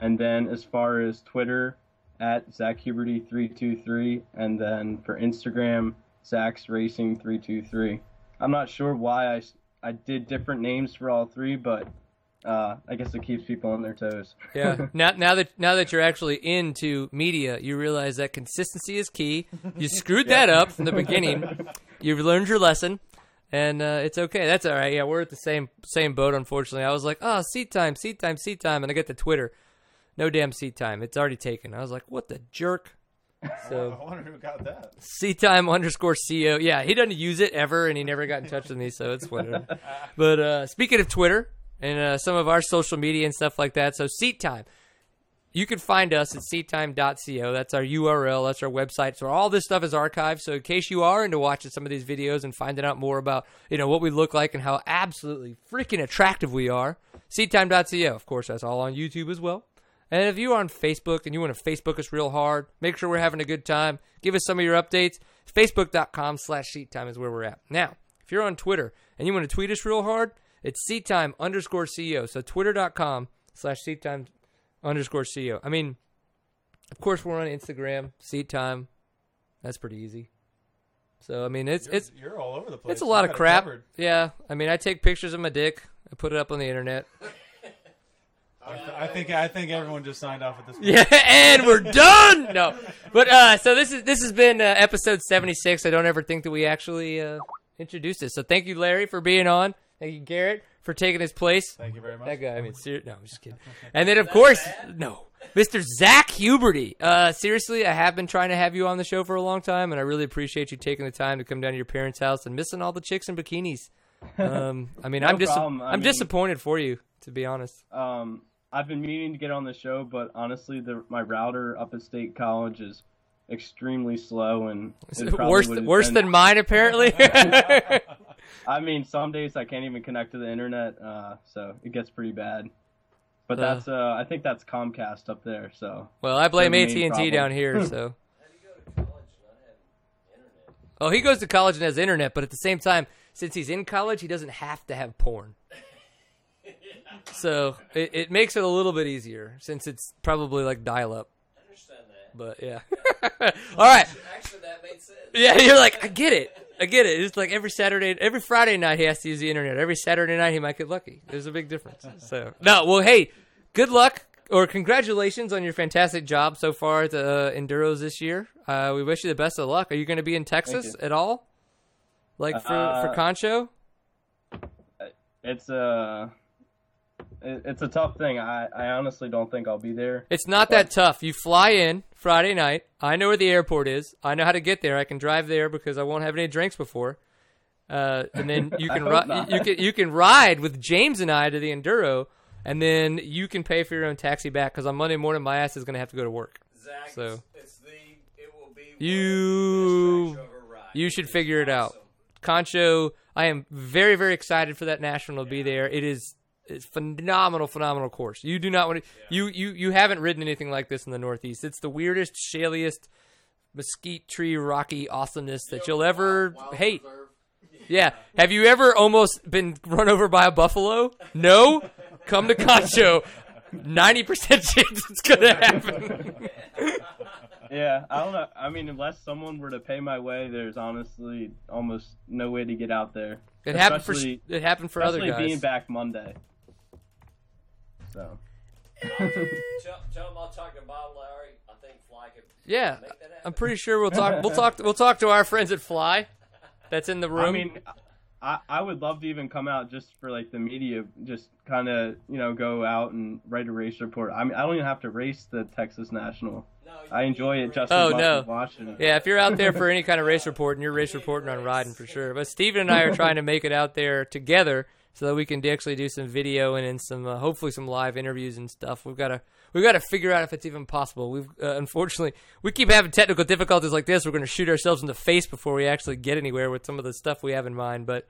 and then as far as Twitter, at Zack Huberty three two three, and then for Instagram, Zach's Racing three two three. I'm not sure why I I did different names for all three, but uh, I guess it keeps people on their toes. Yeah. now, now that now that you're actually into media, you realize that consistency is key. You screwed that up from the beginning. You've learned your lesson, and uh, it's okay. That's all right. Yeah, we're at the same same boat. Unfortunately, I was like, oh, seat time, seat time, seat time, and I get to Twitter, no damn seat time. It's already taken. I was like, what the jerk. So I wonder who got that. C time underscore co. Yeah, he doesn't use it ever, and he never got in touch with me, so it's whatever. but uh, speaking of Twitter and uh, some of our social media and stuff like that, so Seat Time, you can find us at seattime.co. That's our URL. That's our website. So all this stuff is archived. So in case you are into watching some of these videos and finding out more about you know what we look like and how absolutely freaking attractive we are, seattime.co. Of course, that's all on YouTube as well. And if you're on Facebook and you want to Facebook us real hard, make sure we're having a good time. Give us some of your updates. Facebook.com slash seat time is where we're at. Now, if you're on Twitter and you want to tweet us real hard, it's seat time underscore CEO. So twitter.com slash seat time underscore CEO. I mean, of course, we're on Instagram, seat time. That's pretty easy. So, I mean, it's, You're, it's, you're all over the place. it's a You lot got of crap. Yeah. I mean, I take pictures of my dick. I put it up on the internet. I, th- I think I think everyone just signed off at this. Point. Yeah, and we're done. No, but uh, so this is this has been uh, episode seventy six. I don't ever think that we actually uh, introduced this. So thank you, Larry, for being on. Thank you, Garrett, for taking his place. Thank you very much. That guy. I mean, ser- no, I'm just kidding. And then of course, no, Mr. Zack Huberty. Uh, seriously, I have been trying to have you on the show for a long time, and I really appreciate you taking the time to come down to your parents' house and missing all the chicks in bikinis. Um, I mean, No I'm dis- I'm mean- disappointed for you, to be honest. Um, I've been meaning to get on the show, but honestly, the my router up at State College is extremely slow and Worse, worse been- than mine, apparently. I mean, some days I can't even connect to the internet, uh, so it gets pretty bad. But Uh. that's uh, I think that's Comcast up there. So Well, I blame AT and T down here. So. Oh, he goes to college and has internet, but at the same time, since he's in college, he doesn't have to have porn. So it, it makes it a little bit easier since it's probably like dial-up. I understand that. But yeah. All right. Actually, that made sense. Yeah, you're like, I get it. I get it. It's like every Saturday, every Friday night he has to use the internet. Every Saturday night he might get lucky. There's a big difference. So no, well, hey, good luck or congratulations on your fantastic job so far at the uh, Enduros this year. Uh, we wish you the best of luck. Are you going to be in Texas at all? Like for for Uh, Concho? it's a it, it's a tough thing. I, I honestly don't think I'll be there. It's not that tough. You fly in Friday night. I know where the airport is. I know how to get there. I can drive there because I won't have any drinks before. Uh, and then you can ri- you can you can ride with James and I to the Enduro, and then you can pay for your own taxi back because on Monday morning my ass is gonna have to go to work. Zack, So- it's, it's the it will be You- one of the best tracks you've ever ride. You should It is figure it out. Concho, I am very very excited for that national to be there. It is it's phenomenal, phenomenal course. You do not want to. You you you haven't ridden anything like this in the Northeast. It's the weirdest, shaliest, mesquite tree, rocky awesomeness that you'll ever hate. Yeah. Have you ever almost been run over by a buffalo? No. Come to Concho. Ninety percent chance it's gonna happen. Yeah, I don't know. I mean, unless someone were to pay my way, there's honestly almost no way to get out there. It happened for it happened for other especially guys. being back Monday. So Tell, tell him I'll talk to Bob Lowry. I think Fly could Yeah, make that. I'm pretty sure we'll talk. We'll talk. We'll talk to our friends at Fly. That's in the room. I mean, I I would love to even come out just for like the media, just kind of you know go out and write a race report. I mean, I don't even have to race the Texas National. No, I enjoy it to just Oh, as much no. as watching yeah, if you're out there for any kind of race report, and you're race reporting on riding for sure. But Steven and I are trying to make it out there together so that we can actually do some video and then some uh, hopefully some live interviews and stuff. We've got to we've got to figure out if it's even possible. We've uh, unfortunately we keep having technical difficulties like this. We're going to shoot ourselves in the face before we actually get anywhere with some of the stuff we have in mind. But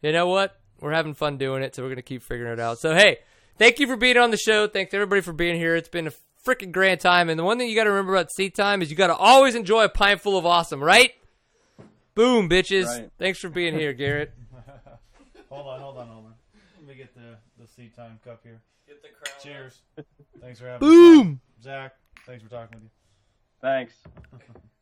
you know what? We're having fun doing it, so we're going to keep figuring it out. So hey, thank you for being on the show. Thanks everybody for being here. It's been a freaking grand time. And the one thing you got to remember about seat time is you got to always enjoy a pint full of awesome, right? Boom, bitches. Right. Thanks for being here, Garrett. Hold on, hold on, hold on. Let me get the the seat time cup here. Get the crown. Cheers. Thanks for having me. Boom. Zack, thanks for talking with you. Thanks.